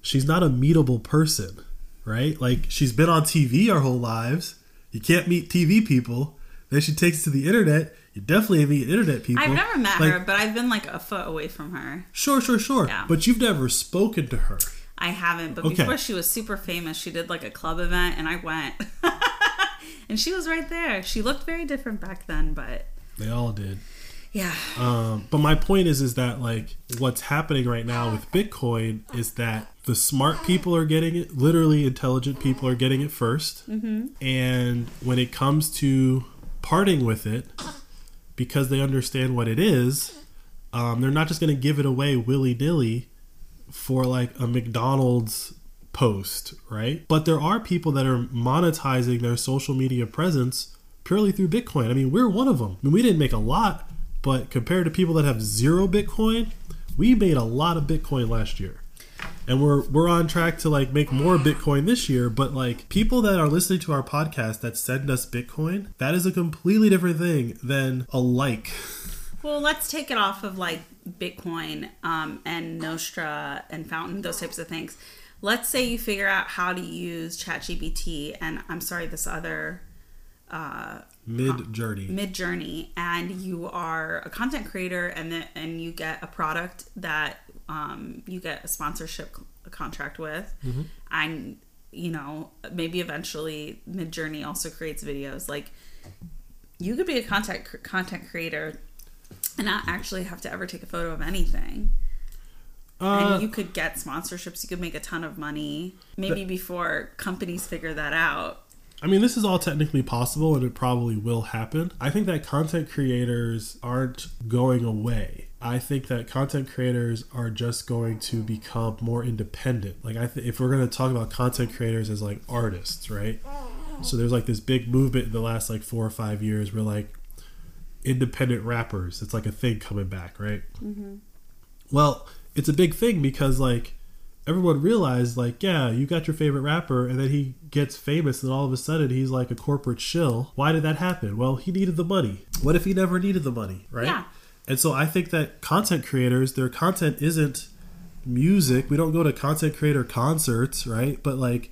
She's not a meetable person, right? Like she's been on TV our whole lives. You can't meet TV people. Then she takes it to the internet. You definitely meet internet people. I've never met Like, her, but I've been like a foot away from her. Sure, sure, sure. Yeah. But you've never spoken to her. I haven't, but Okay. before she was super famous, she did like a club event, and I went, and she was right there. She looked very different back then, but They all did. Yeah, Um, but my point is, is that like what's happening right now with Bitcoin is that the smart people are getting it. Literally, intelligent people are getting it 1st mm-hmm. and when it comes to parting with it, because they understand what it is, um, they're not just going to give it away willy nilly for like a McDonald's post, right? But there are people that are monetizing their social media presence purely through Bitcoin. I mean, we're one of them. I mean, we didn't make a lot, but compared to people that have zero Bitcoin, we made a lot of Bitcoin last year. And we're we're on track to like make more Bitcoin this year, but like people that are listening to our podcast that send us Bitcoin, that is a completely different thing than a like. Well, let's take it off of like Bitcoin um, and Nostr and Fountain, those types of things. Let's say you figure out how to use ChatGPT and I'm sorry, this other Midjourney. Mid Journey, and you are a content creator, and then and you get a product that um, you get a sponsorship contract with, and you know maybe eventually Midjourney also creates videos. Like you could be a content cr- content creator and not actually have to ever take a photo of anything. Uh, and you could get sponsorships. You could make a ton of money. Maybe before companies figure that out. I mean, this is all technically possible and it probably will happen. I think that content creators aren't going away. I think that content creators are just going to become more independent. Like, I th- if we're going to talk about content creators as like artists, right? So there's like this big movement in the last like four or five years where like independent rappers, it's like a thing coming back, right? Mm-hmm. Well, it's a big thing because like everyone realized like yeah you got your favorite rapper and then he gets famous and all of a sudden he's like a corporate shill. Why did that happen? Well he needed the money. What if he never needed the money right? Yeah. and so i think that content creators their content isn't music. We don't go to content creator concerts right? But like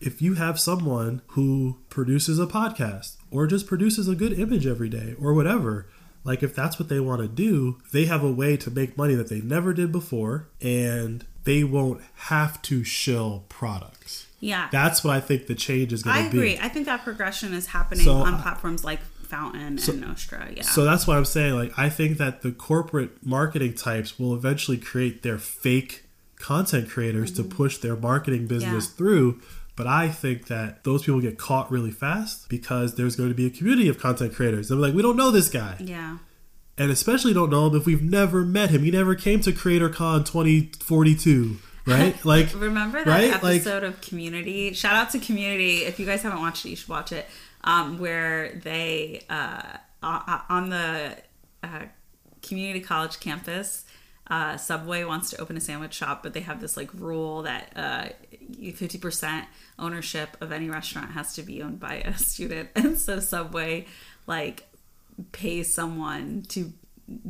if you have someone who produces a podcast or just produces a good image every day or whatever like if that's what they want to do they have a way to make money that they never did before and they won't have to shill products Yeah. that's what i think the change is going to be I agree. I think that progression is happening So, on uh, platforms like Fountain and Nostr. Yeah. So that's what I'm saying, like, I think that the corporate marketing types will eventually create their fake content creators to push their marketing business Mm-hmm. Yeah. through. But I think that those people get caught really fast because there's going to be a community of content creators. They're like, we don't know this guy. yeah. And especially don't know him if we've never met him. He never came to CreatorCon 2042, right? Like, Remember that right? Like- episode of Community? Shout out to Community. If you guys haven't watched it, you should watch it. Um, where they uh, uh, on the uh, community college campus, uh, Subway wants to open a sandwich shop, but they have this like rule that uh, fifty percent ownership of any restaurant has to be owned by a student, and so Subway like pays someone to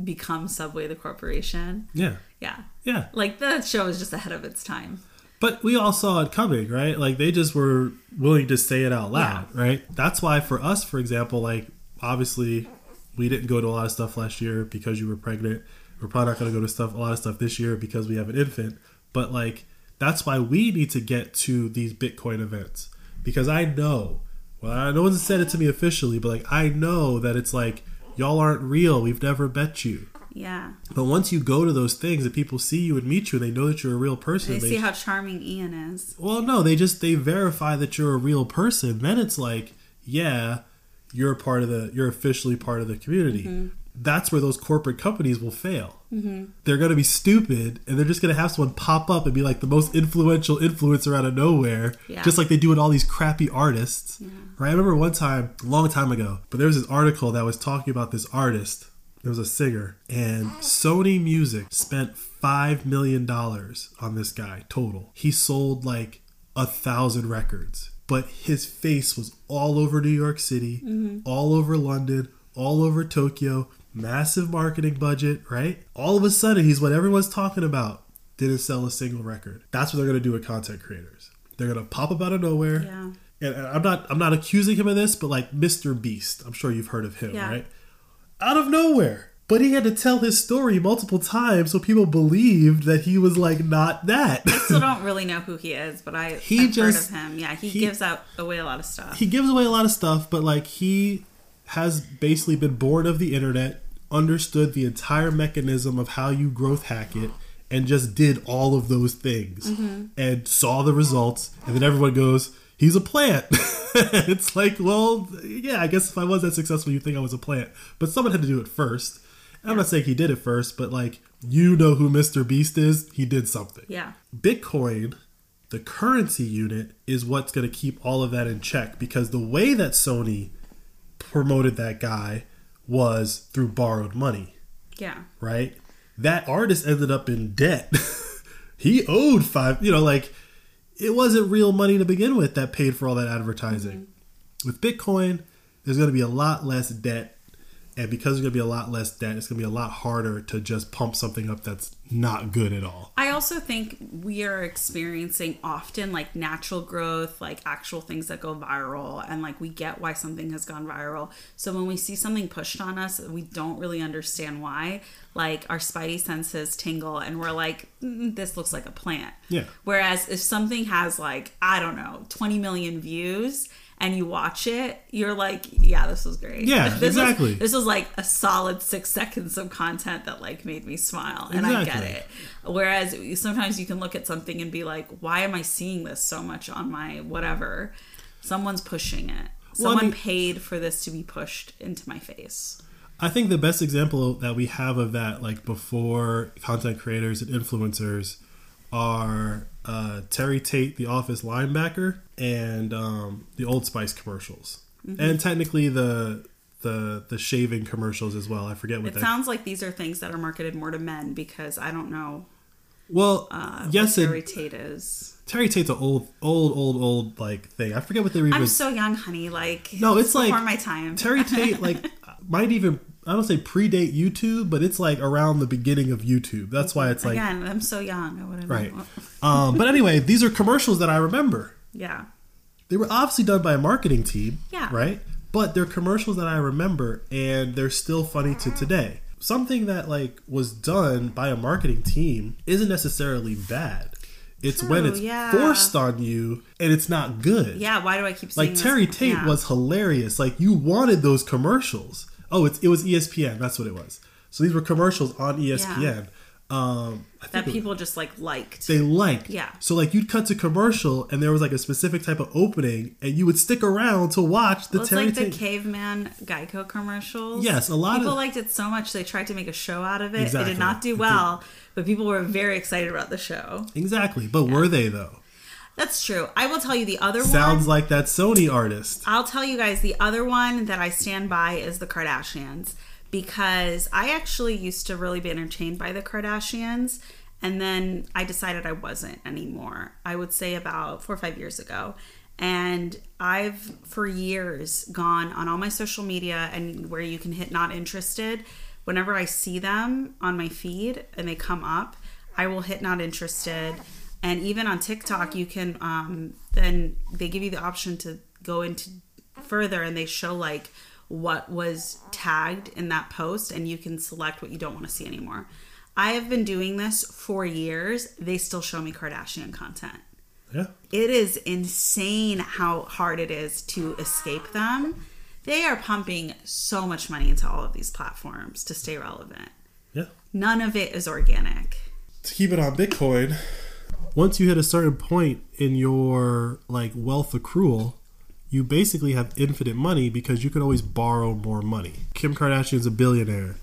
become Subway the corporation. yeah, Yeah. yeah. Like the show is just ahead of its time. But we all saw it coming, right? Like they just were willing to say it out loud, right? That's why for us, for example, like obviously we didn't go to a lot of stuff last year because you were pregnant. We're probably not going to go to stuff a lot of stuff this year because we have an infant. But like that's why we need to get to these Bitcoin events because I know, well, no one's said it to me officially, but like I know that it's like y'all aren't real. We've never met you. Yeah. But once you go to those things and people see you and meet you and they know that you're a real person, They they see how charming Ian is. well, no, they just they verify that you're a real person. Then it's like, yeah, you're part of the you're officially part of the community. Mm-hmm. That's where those corporate companies will fail. Mm-hmm. They're going to be stupid, and they're just going to have someone pop up and be like the most influential influencer out of nowhere, Yeah. just like they do with all these crappy artists. Right? I remember one time, a long time ago, but there was this article that was talking about this artist. There was a singer, and Sony Music spent five million dollars on this guy total. He sold like a thousand records, but his face was all over New York City, mm-hmm. all over London, all over Tokyo. Massive marketing budget, right? All of a sudden, he's what everyone's talking about. Didn't sell a single record. That's what they're gonna do with content creators. They're gonna pop up out of nowhere. Yeah. And and I'm not I'm not accusing him of this, but like Mr. Beast, I'm sure you've heard of him, Yeah. right? Out of nowhere. But he had to tell his story multiple times so people believed that he was like not that. I still don't really know who he is, but I He I've just- heard of him. Yeah, he, he- gives out away a lot of stuff. he gives away a lot of stuff, but like he has basically been born of the internet, understood the entire mechanism of how you growth hack it, and just did all of those things mm-hmm. and saw the results. And then everyone goes, "He's a plant." it's like, well, yeah, I guess if I was that successful, you'd think I was a plant. But someone had to do it first. I'm not saying he did it first, but like you know who Mr. Beast is, he did something. yeah. Bitcoin, the currency unit, is what's going to keep all of that in check because the way that Sony promoted that guy was through borrowed money, Yeah. right? That artist ended up in debt. he owed five, you know, like it wasn't real money to begin with that paid for all that advertising. Mm-hmm. With Bitcoin, there's going to be a lot less debt. And because there's going to be a lot less debt, it's going to be a lot harder to just pump something up that's not good at all. I also think we are experiencing often like natural growth, like actual things that go viral, and like we get why something has gone viral. So when we see something pushed on us, we don't really understand why. Like our spidey senses tingle, and we're like, mm, "This looks like a plant." Yeah. Whereas if something has like I don't know, twenty million views. And you watch it, you're like, yeah, this was great. Yeah, this exactly. Was, this was like a solid six seconds of content that like made me smile, and I get it. Whereas sometimes you can look at something and be like, why am I seeing this so much on my whatever? Someone's pushing it. Well, I Someone mean- paid for this to be pushed into my face. I think the best example that we have of that, like before content creators and influencers, are uh, Terry Tate, the Office linebacker, and um, the Old Spice commercials, Mm-hmm. and technically the the the shaving commercials as well. I forget what It sounds like these are things that are marketed more to men because I don't know well, uh, yes, Terry Tate is. Terry Tate's an old, old, old, old like thing. I forget what they were. I'm even- so young, honey. Like No, it's like before my time. Terry Tate like might even I don't say predate YouTube, but it's like around the beginning of YouTube. That's why it's like Again, I'm so young. I wouldn't right. Um, but anyway, these are commercials that I remember. Yeah. They were obviously done by a marketing team, Yeah. right? But they're commercials that I remember, and they're still funny to today. Something that like was done by a marketing team isn't necessarily bad. It's when it's yeah. forced on you and it's not good. Yeah. Why do I keep like this? Terry Tate Yeah. was hilarious. Like you wanted those commercials. Oh, it's it was ESPN. That's what it was. So these were commercials on ESPN. Um, I think that it- people just like liked. they liked. Yeah. So like you'd cut to commercial and there was like a specific type of opening and you would stick around to watch the Well, Terry like the caveman Geico commercials. Yes, a lot people of- people liked it so much they tried to make a show out of it. It did not do well, but people were very excited about the show. exactly. But were they though? That's true. I will tell you the other Sounds one. like that Sony artist. I'll tell you guys the other one that I stand by is the Kardashians because I actually used to really be entertained by the Kardashians and then I decided I wasn't anymore. I would say about 4 or 5 years ago. And I've for years gone on all my social media and where you can hit not interested. Whenever I see them on my feed and they come up, I will hit not interested. And even on TikTok, you can um, then they give you the option to go into further and they show like what was tagged in that post and you can select what you don't want to see anymore. I have been doing this for years. They still show me Kardashian content. Yeah. It is insane how hard it is to escape them. They are pumping so much money into all of these platforms to stay relevant. Yeah. None of it is organic. To keep it on Bitcoin, once you hit a certain point in your like wealth accrual, you basically have infinite money because you can always borrow more money. Kim Kardashian's a billionaire.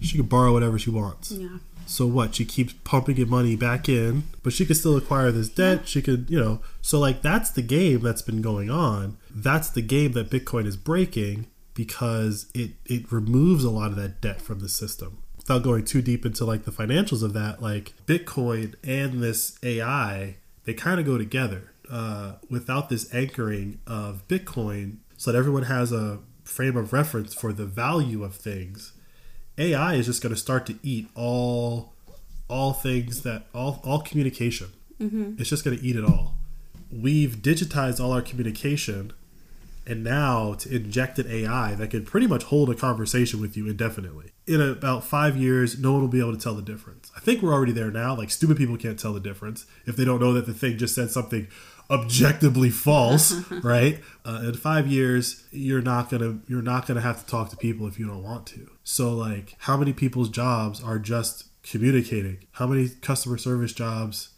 She can borrow whatever she wants. Yeah. So what? She keeps pumping in money back in, but she could still acquire this debt. She could, you know, so like that's the game that's been going on. That's the game that Bitcoin is breaking because it it removes a lot of that debt from the system. Without going too deep into like the financials of that, like Bitcoin and this AI, they kind of go together. Uh, without this anchoring of Bitcoin, so that everyone has a frame of reference for the value of things AI is just going to start to eat all all things that all all communication. Mm-hmm. It's just going to eat it all. We've digitized all our communication, and now to inject an AI that can pretty much hold a conversation with you indefinitely. In about five years, no one will be able to tell the difference. I think we're already there now. Like stupid people can't tell the difference if they don't know that the thing just said something objectively false, right? Uh, in five years, you're not gonna you're not gonna have to talk to people if you don't want to. So like, how many people's jobs are just communicating? How many customer service jobs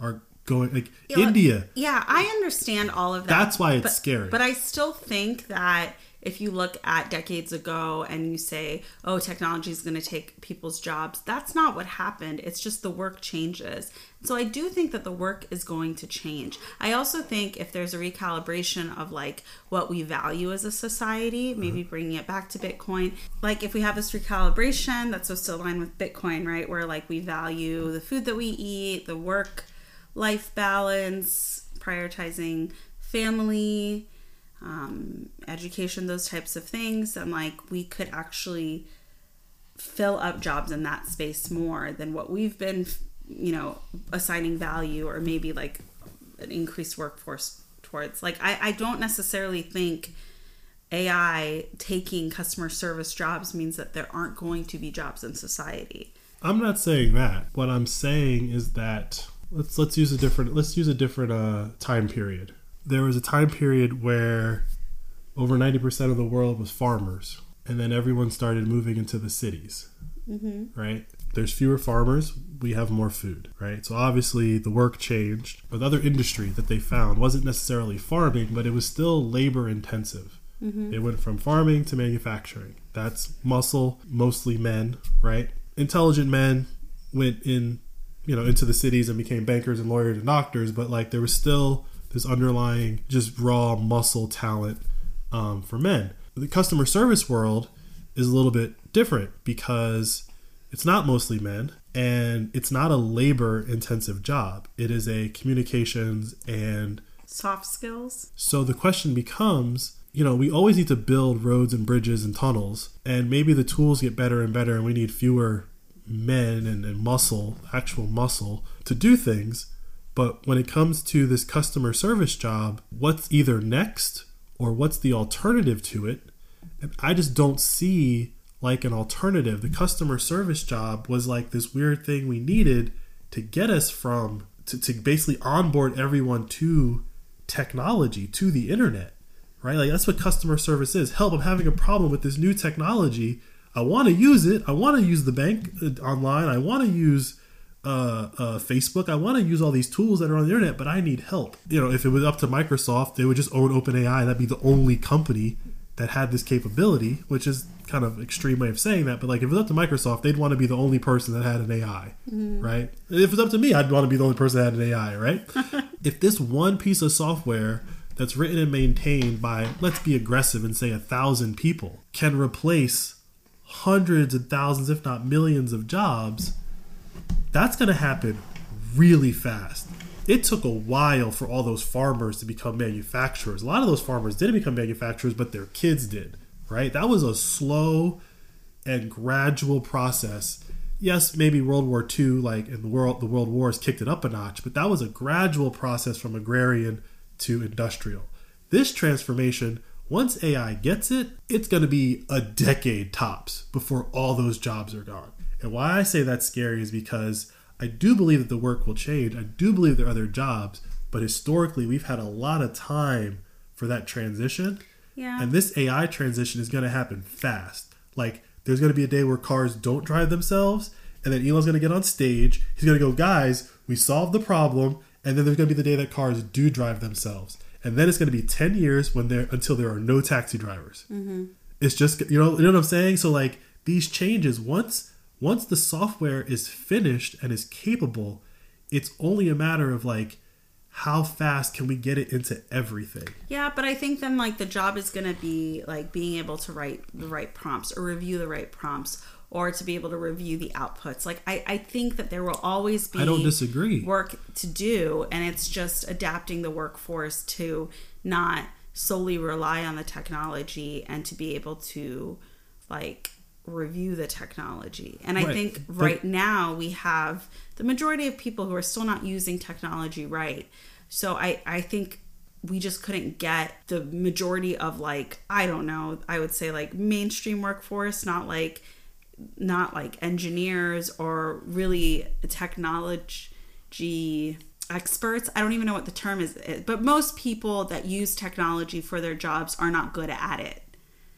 are going like Yeah, India? Yeah, I understand all of that. That's why it's but, scary. But I still think that if you look at decades ago and you say, oh, technology is going to take people's jobs, that's not what happened. It's just the work changes. So I do think that the work is going to change. I also think if there's a recalibration of like what we value as a society, maybe mm-hmm. bringing it back to Bitcoin, like if we have this recalibration that's supposed to align with Bitcoin, right? Where like we value the food that we eat, the work life balance, prioritizing family, um, education, those types of things, and like we could actually fill up jobs in that space more than what we've been, you know, assigning value or maybe like an increased workforce towards. Like, I, I don't necessarily think AI taking customer service jobs means that there aren't going to be jobs in society. I'm not saying that. What I'm saying is that let's let's use a different let's use a different uh, time period. There was a time period where over 90% of the world was farmers, and then everyone started moving into the cities. Right? There's fewer farmers, we have more food, right? So obviously the work changed. But the other industry that they found wasn't necessarily farming, but it was still labor intensive. They went from farming to manufacturing. That's muscle, mostly men, right? Intelligent men went in, you know, into the cities and became bankers and lawyers and doctors, but like there was still this underlying just raw muscle talent um, for men. The customer service world is a little bit different because it's not mostly men and it's not a labor intensive job. It is a communications and Soft skills. so the question becomes, you know, we always need to build roads and bridges and tunnels, and maybe the tools get better and better, and we need fewer men and, and muscle, actual muscle, to do things. But when it comes to this customer service job, what's either next or what's the alternative to it? And I just don't see like an alternative. The customer service job was like this weird thing we needed to get us from to, to basically onboard everyone to technology, to the internet, right? Like that's what customer service is. Help, I'm having a problem with this new technology. I want to use it. I want to use the bank uh, online. I want to use uh, uh, Facebook. I want to use all these tools that are on the internet, but I need help. You know, if it was up to Microsoft, they would just own OpenAI. That'd be the only company that had this capability, which is kind of extreme way of saying that. But like, if it was up to Microsoft, they'd want to be the only person that had an AI, right? If it was up to me, I'd want to be the only person that had an AI, right? if this one piece of software that's written and maintained by, let's be aggressive and say a thousand people, can replace hundreds and thousands, if not millions, of jobs that's going to happen really fast. It took a while for all those farmers to become manufacturers. A lot of those farmers didn't become manufacturers, but their kids did, right? That was a slow and gradual process. Yes, maybe World War II, like in the world, the World Wars kicked it up a notch, but that was a gradual process from agrarian to industrial. This transformation, once AI gets it, it's going to be a decade tops before all those jobs are gone. And why I say that's scary is because I do believe that the work will change. I do believe there are other jobs, but historically we've had a lot of time for that transition. Yeah. And this AI transition is going to happen fast. Like there's going to be a day where cars don't drive themselves, and then Elon's going to get on stage. He's going to go, guys, we solved the problem. And then there's going to be the day that cars do drive themselves. And then it's going to be 10 years when there until there are no taxi drivers. Mm-hmm. It's just you know you know what I'm saying. So like these changes once once the software is finished and is capable, it's only a matter of like how fast can we get it into everything. Yeah, but I think then like the job is going to be like being able to write the right prompts or review the right prompts or to be able to review the outputs. Like I, I think that there will always be I don't disagree. work to do and it's just adapting the workforce to not solely rely on the technology and to be able to like review the technology. And I Right. think But- right now we have the majority of people who are still not using technology right. So I I think we just couldn't get the majority of like I don't know, I would say like mainstream workforce, not like not like engineers or really technology experts. I don't even know what the term is, eh, but most people that use technology for their jobs are not good at it.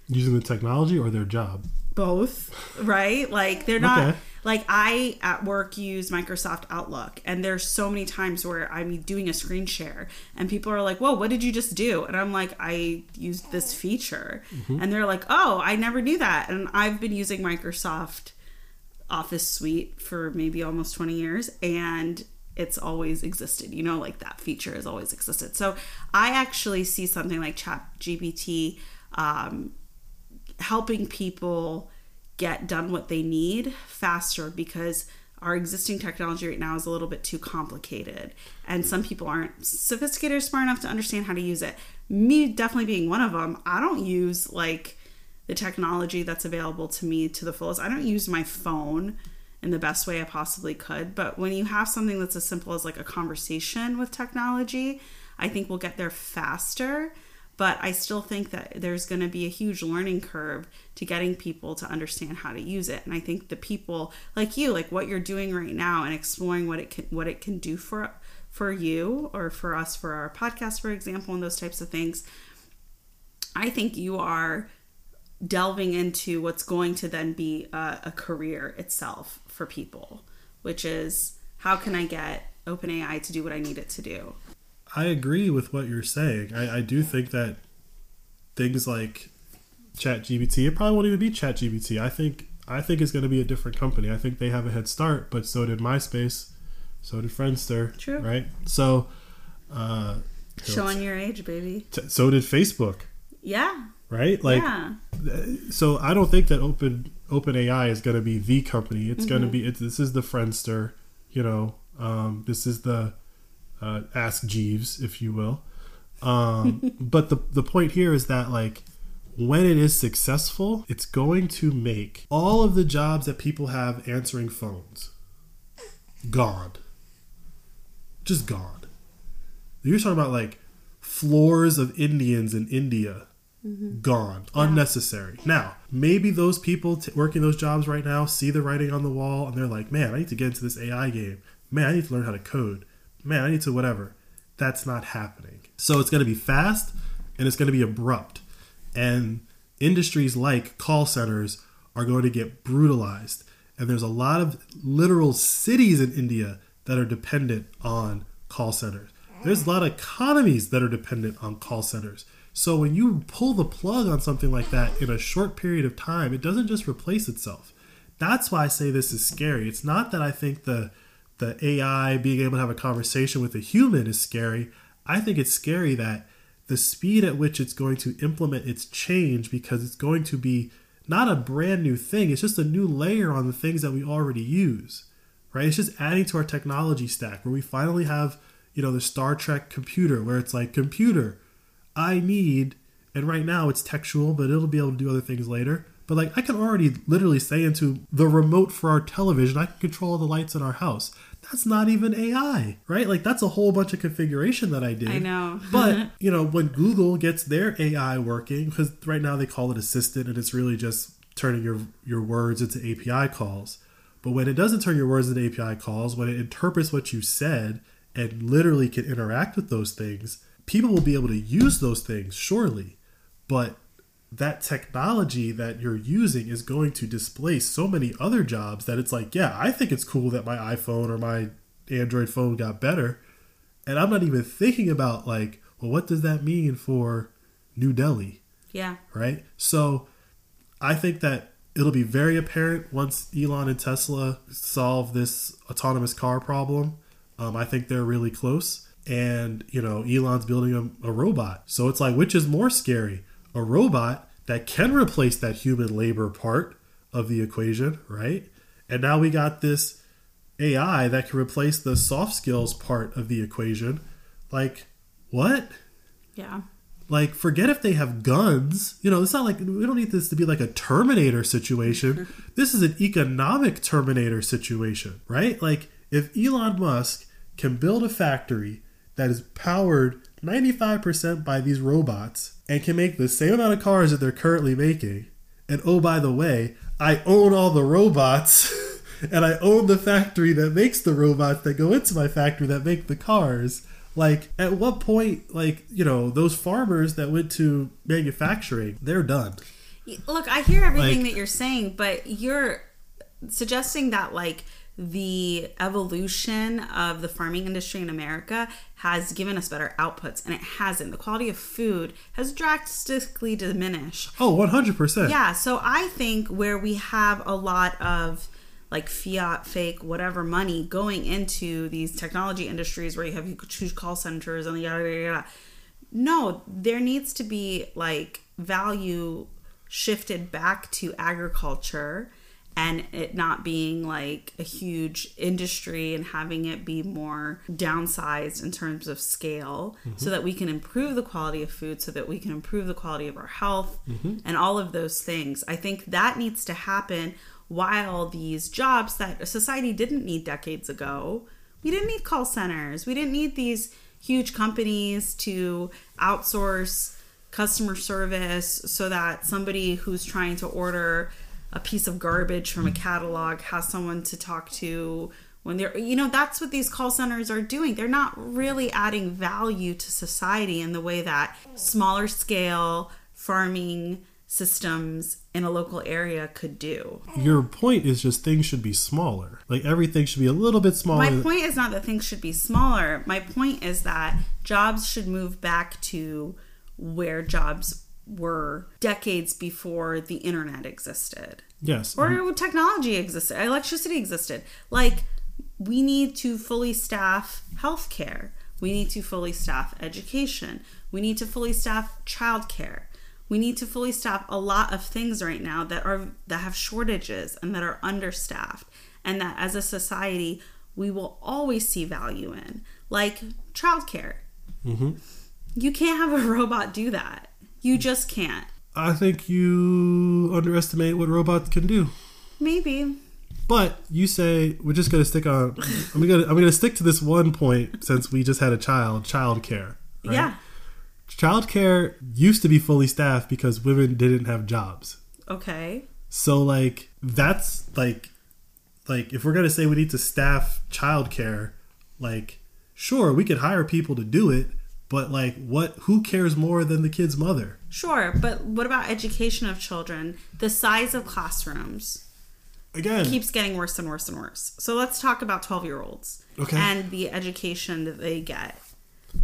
Using the technology or their job. Both, right? Like they're not Okay. Like I at work use Microsoft Outlook and there's so many times where I'm doing a screen share and people are like, "Whoa, what did you just do?" And I'm like, "I used this feature." And they're like, "Oh, I never knew that." And I've been using Microsoft Office Suite for maybe almost 20 years and it's always existed. You know, like that feature has always existed. So I actually see something like ChatGPT um, helping people get done what they need faster because our existing technology right now is a little bit too complicated. And some people aren't sophisticated or smart enough to understand how to use it. Me definitely being one of them i don't use like the technology that's available to me to the fullest. I don't use my phone in the best way i possibly could. But when you have something that's as simple as like a conversation with technology i think we'll get there faster but I still think that there's going to be a huge learning curve to getting people to understand how to use it. And I think the people like you, like what you're doing right now, and exploring what it can what it can do for for you or for us for our podcast, for example, and those types of things. I think you are delving into what's going to then be a, a career itself for people, which is how can I get OpenAI to do what I need it to do? I agree with what you're saying. I, I do think that things like ChatGPT, it probably won't even be ChatGPT. I think I think it's going to be a different company. I think they have a head start, but so did MySpace, so did Friendster, True. right? So, uh, Showing your age, baby. t- so did Facebook, Yeah. right? Like, yeah. so I don't think that Open OpenAI is going to be the company. It's going to be it's, this is the Friendster, you know. Um, this is the uh, Ask Jeeves, if you will. Um, but the the point here is that like when it is successful, it's going to make all of the jobs that people have answering phones gone, just gone. You're talking about like floors of Indians in India gone, unnecessary. Now, maybe those people t- working those jobs right now see the writing on the wall and they're like, man, I need to get into this AI game. Man, I need to learn how to code. Man, I need to whatever. That's not happening. So it's going to be fast and it's going to be abrupt. And industries like call centers are going to get brutalized. And there's a lot of literal cities in India that are dependent on call centers. There's a lot of economies that are dependent on call centers. So when you pull the plug on something like that in a short period of time, it doesn't just replace itself. That's why I say this is scary. It's not that I think the the AI being able to have a conversation with a human is scary. I think it's scary that the speed at which it's going to implement its change because it's going to be not a brand new thing, it's just a new layer on the things that we already use. Right? It's just adding to our technology stack where we finally have, you know, the Star Trek computer where it's like computer, I need and right now it's textual, but it'll be able to do other things later. But like I can already literally say into the remote for our television, I can control the lights in our house. That's not even AI, right? Like that's a whole bunch of configuration that I did. I know. but you know, when Google gets their AI working, because right now they call it assistant, and it's really just turning your your words into API calls. But when it doesn't turn your words into API calls, when it interprets what you said and literally can interact with those things, people will be able to use those things, surely. But that technology that you're using is going to displace so many other jobs that it's like, yeah, I think it's cool that my iPhone or my Android phone got better. And I'm not even thinking about like, well, what does that mean for New Delhi? Yeah. right? So I think that it'll be very apparent once Elon and Tesla solve this autonomous car problem. Um, I think they're really close. And, you know, Elon's building a, a robot. So it's like, which is more scary? A robot that can replace that human labor part of the equation, right? And now we got this AI that can replace the soft skills part of the equation. Like, what? Yeah. like forget if they have guns you know it's not like we don't need this to be like a terminator situation this is an economic terminator situation right like if elon musk can build a factory that is powered 95% by these robots and can make the same amount of cars that they're currently making. And oh by the way i own all the robots and i own the factory that makes the robots that go into my factory that make the cars. Like at what point like you know those farmers that went to manufacturing they're done. Look, I hear everything Like- that you're saying, but you're suggesting that like the evolution of the farming industry in America has given us better outputs and it hasn't. The quality of food has drastically diminished. oh 100% Yeah, so I think where we have a lot of like fiat, fake, whatever money going into these technology industries where you have you huge call centers and the yada yada yada. No, there needs to be like value shifted back to agriculture and it not being like a huge industry and having it be more downsized in terms of scale mm-hmm. so that we can improve the quality of food so that we can improve the quality of our health mm-hmm. and all of those things. I think that needs to happen while these jobs that society didn't need decades ago we didn't need call centers we didn't need these huge companies to outsource customer service so that somebody who's trying to order a piece of garbage from a catalog has someone to talk to when they're you know that's what these call centers are doing. They're not really adding value to society in the way that smaller scale farming systems in a local area could do. Your point is just things should be smaller. Like everything should be a little bit smaller my point is not that things should be smaller. My point is that jobs should move back to where jobs were decades before the internet existed yes or uh-huh. technology existed, electricity existed. Like, we need to fully staff healthcare. We need to fully staff education. We need to fully staff childcare. We need to fully staff a lot of things right now that are that have shortages and that are understaffed, and that as a society we will always see value in, like childcare. Mm-hmm. You can't have a robot do that. You just can't. i think you underestimate what robots can do Maybe. but you say we're just gonna stick on i'm gonna i'm gonna stick to this one point since we just had a child child care right? Yeah. childcare used to be fully staffed because women didn't have jobs Okay. So like that's like like if we're gonna say we need to staff childcare, like sure we could hire people to do it, but like what who cares more than the kid's mother? Sure, but what about education of children? The size of classrooms Again, keeps getting worse and worse and worse. So let's talk about 12 year olds Okay. and the education that they get.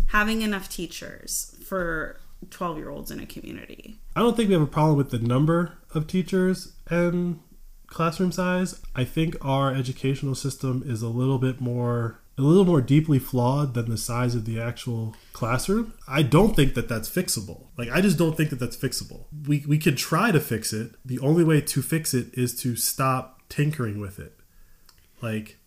Having enough teachers for 12 year olds in a community. I don't think we have a problem with the number of teachers and classroom size. I think our educational system is a little bit more a little more deeply flawed than the size of the actual classroom. I don't think that that's fixable. Like I just don't think that that's fixable. We we could try to fix it. The only way to fix it is to stop tinkering with it. Like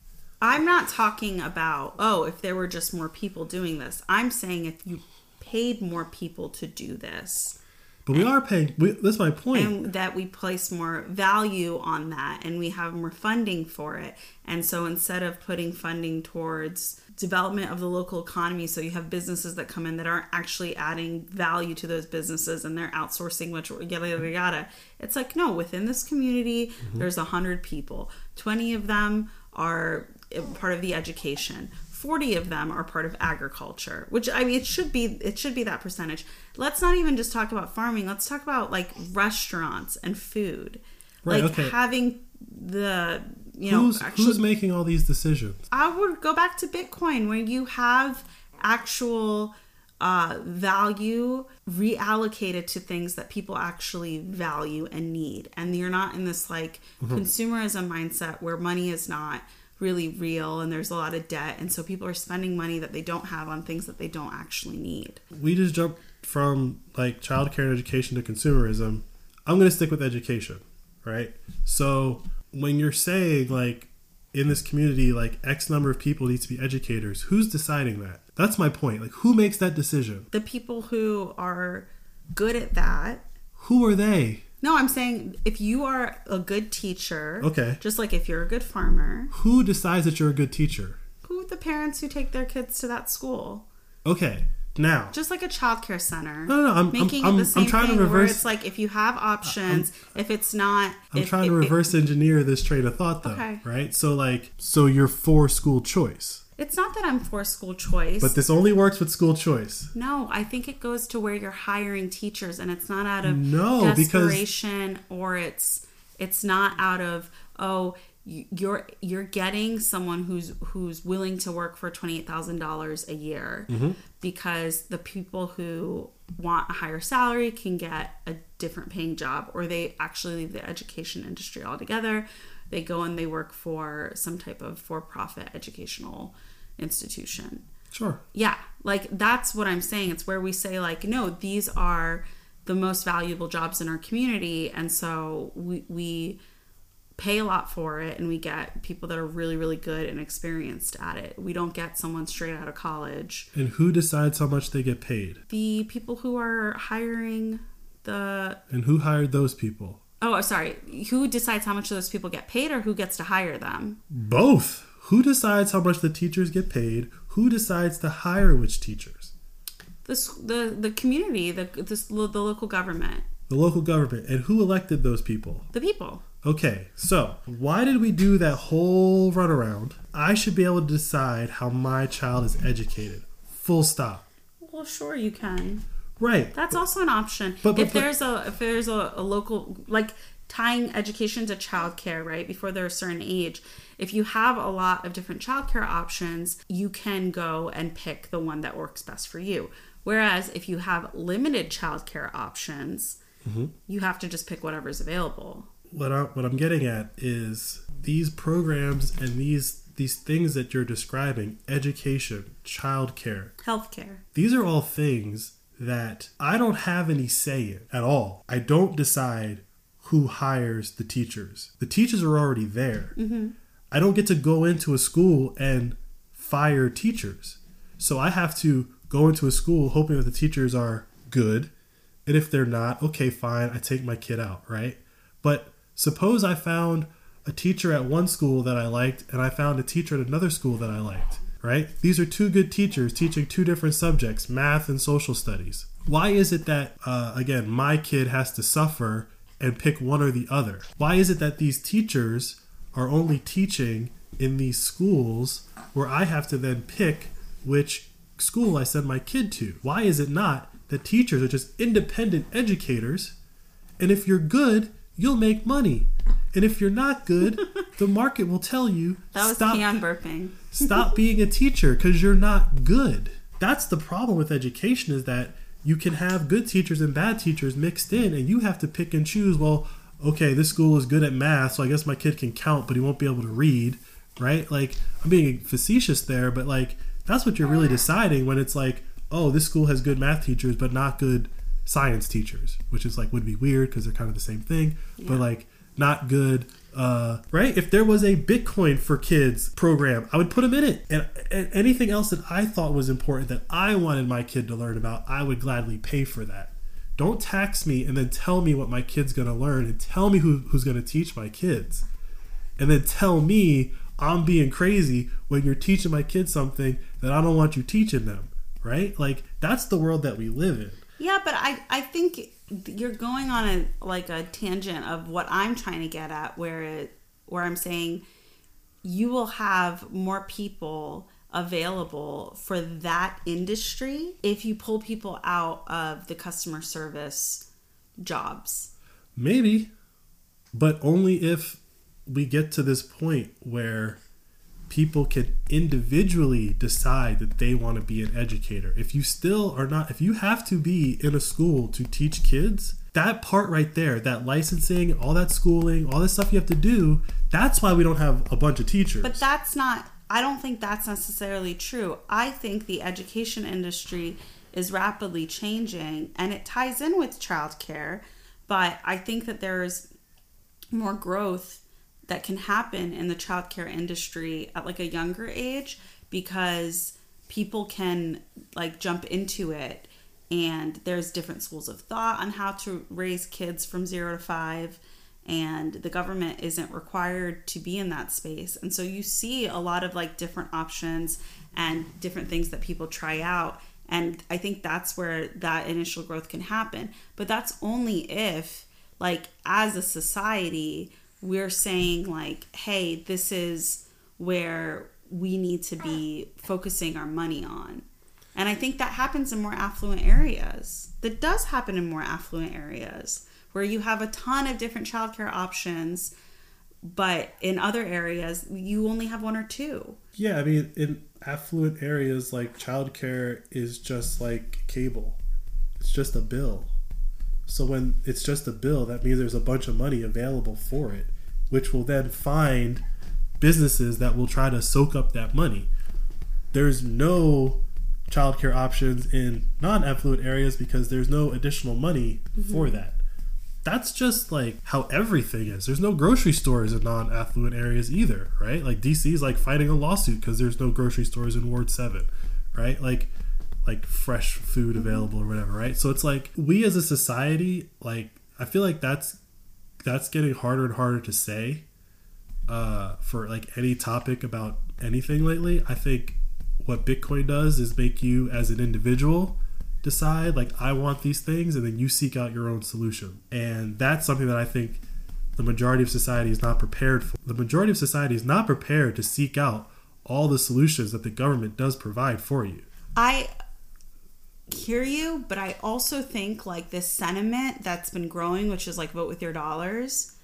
I'm not talking about, oh, if there were just more people doing this. I'm saying if you paid more people to do this. But we are paying we, that's my point. and that we place more value on that and we have more funding for it. And so instead of putting funding towards development of the local economy so you have businesses that come in that aren't actually adding value to those businesses and they're outsourcing which yada yada yada. It's like no within this community mm-hmm. there's a hundred people. 20 of them are part of the education 40 of them are part of agriculture which i mean it should be it should be that percentage let's not even just talk about farming let's talk about like restaurants and food Right, like okay. having the you know who's actually who's making all these decisions? i would go back to bitcoin where you have actual uh, value reallocated to things that people actually value and need. And you're not in this like consumerism mindset where money is not really real and there's a lot of debt. And so people are spending money that they don't have on things that they don't actually need. we just jumped from like childcare and education to consumerism. I'm going to stick with education, right? So when you're saying like in this community, like X number of people need to be educators, who's deciding that? That's my point. Like, who makes that decision? The people who are good at that Who are they? No, I'm saying if you are a good teacher, Okay. just like if you're a good farmer, Who decides that you're a good teacher? who the parents who take their kids to that school? Okay, now Just like a childcare center. No, no, no, I'm- making I'm- it the same I'm trying to thing where reverse- it's like if you have options, if it's not, I'm if, trying to if- reverse engineer this train of thought, though. Okay. Right? So, like, so you're for school choice, it's not that I'm for school choice. but this only works with school choice. no, I think it goes to where you're hiring teachers, and it's not out of No, because- desperation, or it's it's not out of oh you- you're you're getting someone who's who's willing to work for twenty eight thousand dollars a year Mm-hmm. because the people who want a higher salary can get a different paying job, or they actually leave the education industry altogether. They go and they work for some type of for profit educational institution Sure. yeah like that's what i'm saying it's where we say like no these are the most valuable jobs in our community and so we, we pay a lot for it and we get people that are really really good and experienced at it we don't get someone straight out of college And who decides how much they get paid? the people who are hiring the And who hired those people? oh sorry who decides how much those people get paid or who gets to hire them Both. Who decides how much the teachers get paid? Who decides to hire which teachers? this the the community the this, the local government The local government. And who elected those people? the people Okay, so why did we do that whole runaround? I should be able to decide how my child is educated. Full stop. well sure you can Right. That's also an option. But- but- if but- there's a if there's a, a local like tying education to childcare, right? Before they're a certain age, if you have a lot of different childcare options, you can go and pick the one that works best for you. Whereas if you have limited childcare options, Mm-hmm. you have to just pick whatever's available. what I, what I'm getting at is these programs and these these things that you're describing, education, childcare, Healthcare. these are all things that I don't have any say in at all. I don't decide who hires the teachers. The teachers are already there. I don't get to go into a school and fire teachers. So I have to go into a school hoping that the teachers are good. And if they're not, okay, fine, I take my kid out, right? But suppose I found a teacher at one school that I liked and I found a teacher at another school that I liked, right? These are two good teachers teaching two different subjects, math and social studies. Why is it that, uh, again, my kid has to suffer and pick one or the other? Why is it that these teachers are only teaching in these schools where I have to then pick which school I send my kid to? Why is it not that teachers are just independent educators and if you're good, you'll make money. And if you're not good, the market will tell you That was stop Keon burping. stop being a teacher because you're not good. That's the problem with education is that you can have good teachers and bad teachers mixed in, and you have to pick and choose. Well, okay, this school is good at math, so I guess my kid can count, but he won't be able to read, right? Like I'm being facetious there, but like that's what you're really deciding when it's like, oh, this school has good math teachers, but not good science teachers, which is like would be weird because they're kind of the same thing, but like not good uh, right? If there was a Bitcoin for kids program, I would put them in it. And, and anything else that I thought was important that I wanted my kid to learn about, I would gladly pay for that. Don't tax me and then tell me what my kid's going to learn and tell me who, who's going to teach my kids. And then tell me I'm being crazy when you're teaching my kids something that I don't want you teaching them, right? Like, that's the world that we live in. Yeah, but I I think you're going on a like a tangent of what I'm trying to get at where it where I'm saying you will have more people available for that industry if you pull people out of the customer service jobs. Maybe, but only if we get to this point where people can individually decide that they want to be an educator. If you still are not, if you have to be in a school to teach kids, that part right there, that licensing, all that schooling, all this stuff you have to do, that's why we don't have a bunch of teachers. But that's not, I don't think that's necessarily true. I think the education industry is rapidly changing and it ties in with childcare, but I think that there's more growth that can happen in the childcare industry at like a younger age because people can like jump into it and there's different schools of thought on how to raise kids from 0 to 5 and the government isn't required to be in that space. And so you see a lot of like different options and different things that people try out. And i think that's where that initial growth can happen. But that's only if like as a society we're saying like hey this is where we need to be focusing our money on. And i think that happens in more affluent areas. That does happen in more affluent areas where you have a ton of different childcare options but in other areas you only have one or two yeah, I mean, in affluent areas, like childcare is just like cable. It's just a bill. So when it's just a bill, that means there's a bunch of money available for it, which will then find businesses that will try to soak up that money. There's no childcare options in non-affluent areas because there's no additional money mm-hmm. for that. That's just like how everything is. There's no grocery stores in non-affluent areas either, right? Like DC is like fighting a lawsuit because there's no grocery stores in Ward Seven, right? Like like fresh food available or whatever, right? So it's like we as a society, like I feel like that's that's getting harder and harder to say uh, for like any topic about anything lately. I think what Bitcoin does is make you as an individual decide like I want these things, and then you seek out your own solution, and that's something that I think the majority of society is not prepared for. The majority of society is not prepared to seek out all the solutions that the government does provide for you. I hear you, but I also think like this sentiment that's been growing, which is like vote with your dollars.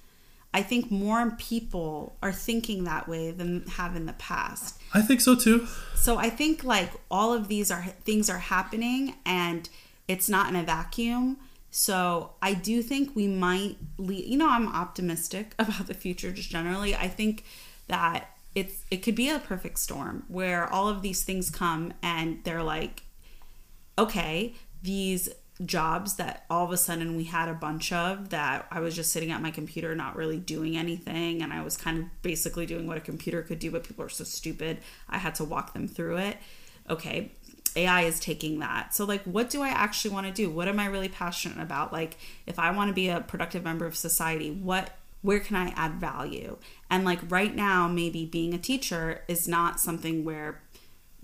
I think more people are thinking that way than have in the past. I think so too. So I think like all of these are things are happening and it's not in a vacuum. So I do think we might lead, you know I'm optimistic about the future just generally. I think that it's it could be a perfect storm where all of these things come and they're like okay, these jobs that all of a sudden we had a bunch of that I was just sitting at my computer not really doing anything and I was kind of basically doing what a computer could do but people are so stupid I had to walk them through it. Okay, AI is taking that. So like what do I actually want to do? What am I really passionate about? Like if I want to be a productive member of society, what where can I add value? And like right now maybe being a teacher is not something where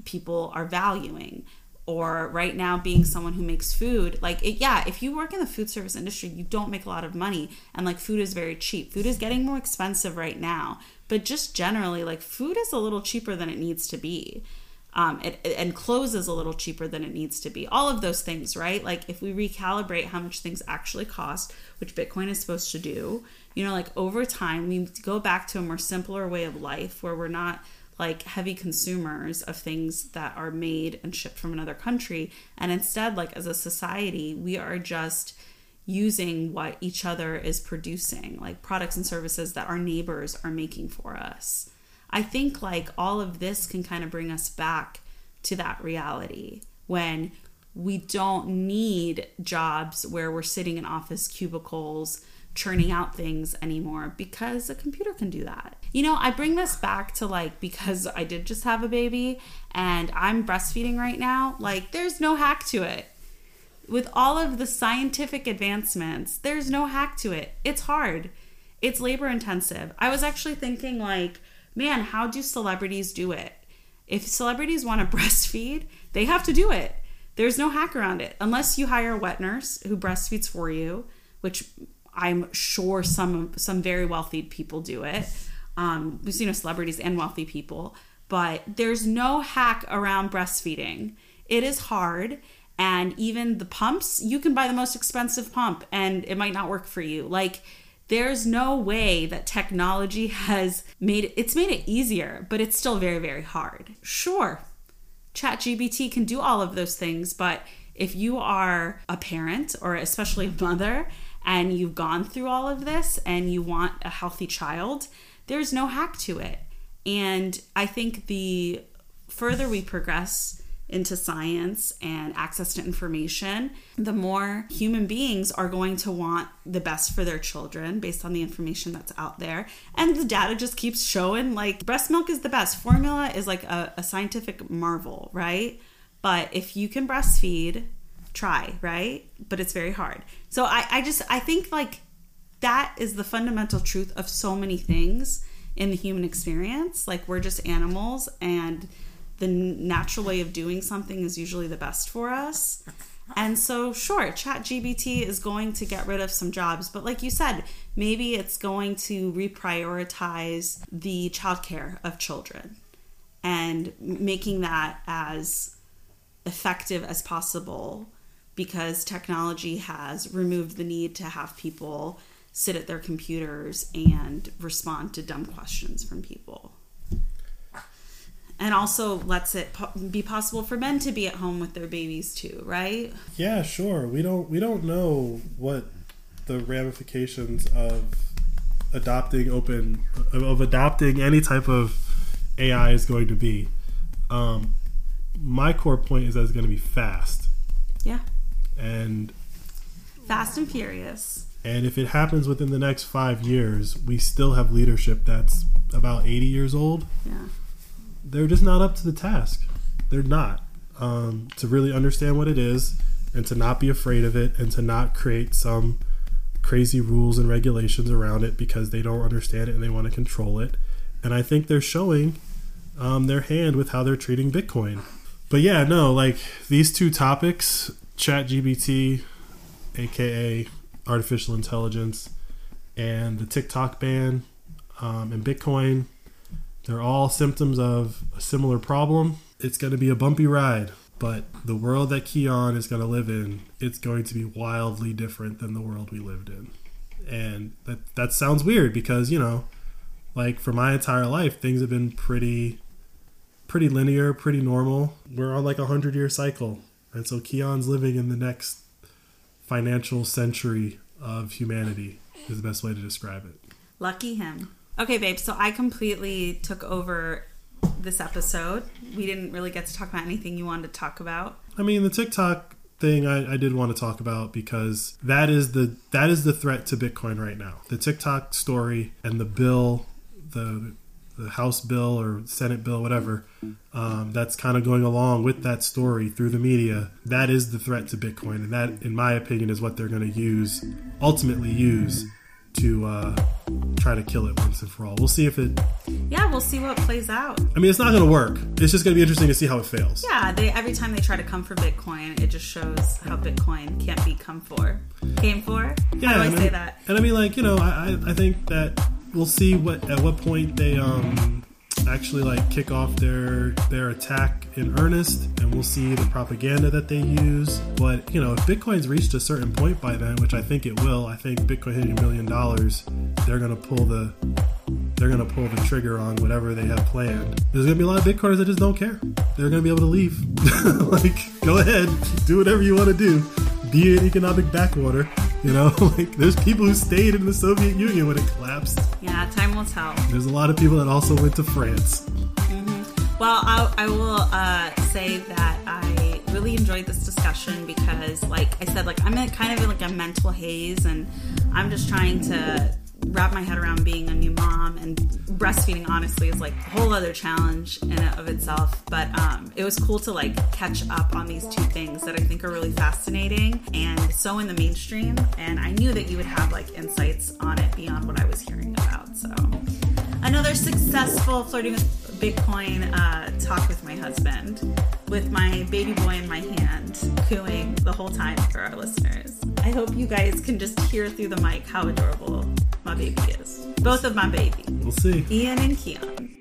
people are valuing or right now being someone who makes food like it, yeah if you work in the food service industry you don't make a lot of money and like food is very cheap. Food is getting more expensive right now but just generally like food is a little cheaper than it needs to be. Um, it, and clothes is a little cheaper than it needs to be. All of those things right? Like if we recalibrate how much things actually cost which bitcoin is supposed to do you know like over time we go back to a more simpler way of life where we're not like heavy consumers of things that are made and shipped from another country. And instead like as a society we are just using what each other is producing like products and services that our neighbors are making for us. I think like all of this can kind of bring us back to that reality when we don't need jobs where we're sitting in office cubicles churning out things anymore because a computer can do that. You know, I bring this back to like because I did just have a baby and I'm breastfeeding right now, like there's no hack to it. With all of the scientific advancements, there's no hack to it. It's hard. It's labor intensive. I was actually thinking like, man, how do celebrities do it? If celebrities want to breastfeed, they have to do it. There's no hack around it unless you hire a wet nurse who breastfeeds for you, which I'm sure some some very wealthy people do it. Um, we've seen you know, celebrities and wealthy people, but there's no hack around breastfeeding. It is hard, and even the pumps, you can buy the most expensive pump, and it might not work for you. Like there's no way that technology has made it, it's made it easier, but it's still very, very hard. Sure, ChatGPT can do all of those things, but if you are a parent or especially a mother and you've gone through all of this and you want a healthy child, there's no hack to it. And I think the further we progress into science and access to information, the more human beings are going to want the best for their children based on the information that's out there. And the data just keeps showing like breast milk is the best. Formula is like a, a scientific marvel, right? But if you can breastfeed, try, right? But it's very hard. So I, I just I think like that is the fundamental truth of so many things in the human experience. Like we're just animals and the natural way of doing something is usually the best for us. And so, sure, ChatGPT is going to get rid of some jobs, but like you said, maybe it's going to reprioritize the childcare of children and making that as effective as possible because technology has removed the need to have people sit at their computers and respond to dumb questions from people and also lets it po- be possible for men to be at home with their babies too right Yeah, sure. We don't we don't know what the ramifications of adopting open of, adopting any type of AI is going to be. Um, my core point is that it's going to be fast, yeah and fast and furious and if it happens within the next five years, we still have leadership that's about eighty years old. yeah they're just not up to the task. They're not um, to really understand what it is and to not be afraid of it and to not create some crazy rules and regulations around it because they don't understand it and they want to control it. And I think they're showing um, their hand with how they're treating Bitcoin. But yeah, no, like these two topics, ChatGPT, aka artificial intelligence, and the TikTok ban um, and Bitcoin, they're all symptoms of a similar problem. It's going to be a bumpy ride, but the world that Keon is going to live in, it's going to be wildly different than the world we lived in. And that that sounds weird because, you know, like for my entire life, things have been pretty pretty linear, pretty normal. We're on like a 100-year cycle. And so Keon's living in the next financial century of humanity is the best way to describe it. lucky him okay babe so i completely took over this episode we didn't really get to talk about anything you wanted to talk about I mean, the TikTok thing I, I did want to talk about because that is the that is the threat to Bitcoin right now. The TikTok story and the bill, the the House bill or Senate bill, whatever, um, that's kind of going along with that story through the media. That is the threat to Bitcoin, and that, in my opinion, is what they're going to use, ultimately use, to uh, try to kill it once and for all. We'll see if it. yeah we'll see what plays out I mean, it's not going to work. It's just going to be interesting to see how it fails. yeah they every time they try to come for bitcoin it just shows how bitcoin can't be come for came for Yeah, how do i, mean, say that And I mean, like you know, I I I think that we'll see what at what point they um actually like kick off their their attack in earnest, and we'll see the propaganda that they use. But you know, if Bitcoin's reached a certain point by then, which I think it will, I think Bitcoin hitting a million dollars, they're gonna pull the they're gonna pull the trigger on whatever they have planned. There's gonna be a lot of Bitcoiners that just don't care. They're gonna be able to leave. like, go ahead, do whatever you want to do. Be an economic backwater. You know, like there's people who stayed in the Soviet Union when it collapsed. yeah time will tell There's a lot of people that also went to France. Well, I, I will uh, say that I really enjoyed this discussion because, like I said, like I'm in kind of in like a mental haze, and I'm just trying to wrap my head around being a new mom and breastfeeding. Honestly, is like a whole other challenge in and of itself. But um, it was cool to like catch up on these two things that I think are really fascinating and so in the mainstream. And I knew that you would have like insights on it beyond what I was hearing about. So another successful flirting with Bitcoin uh, talk with my husband, with my baby boy in my hand, cooing the whole time for our listeners. I hope you guys can just hear through the mic how adorable my baby is. Both of my babies. We'll see. Ian and Keon.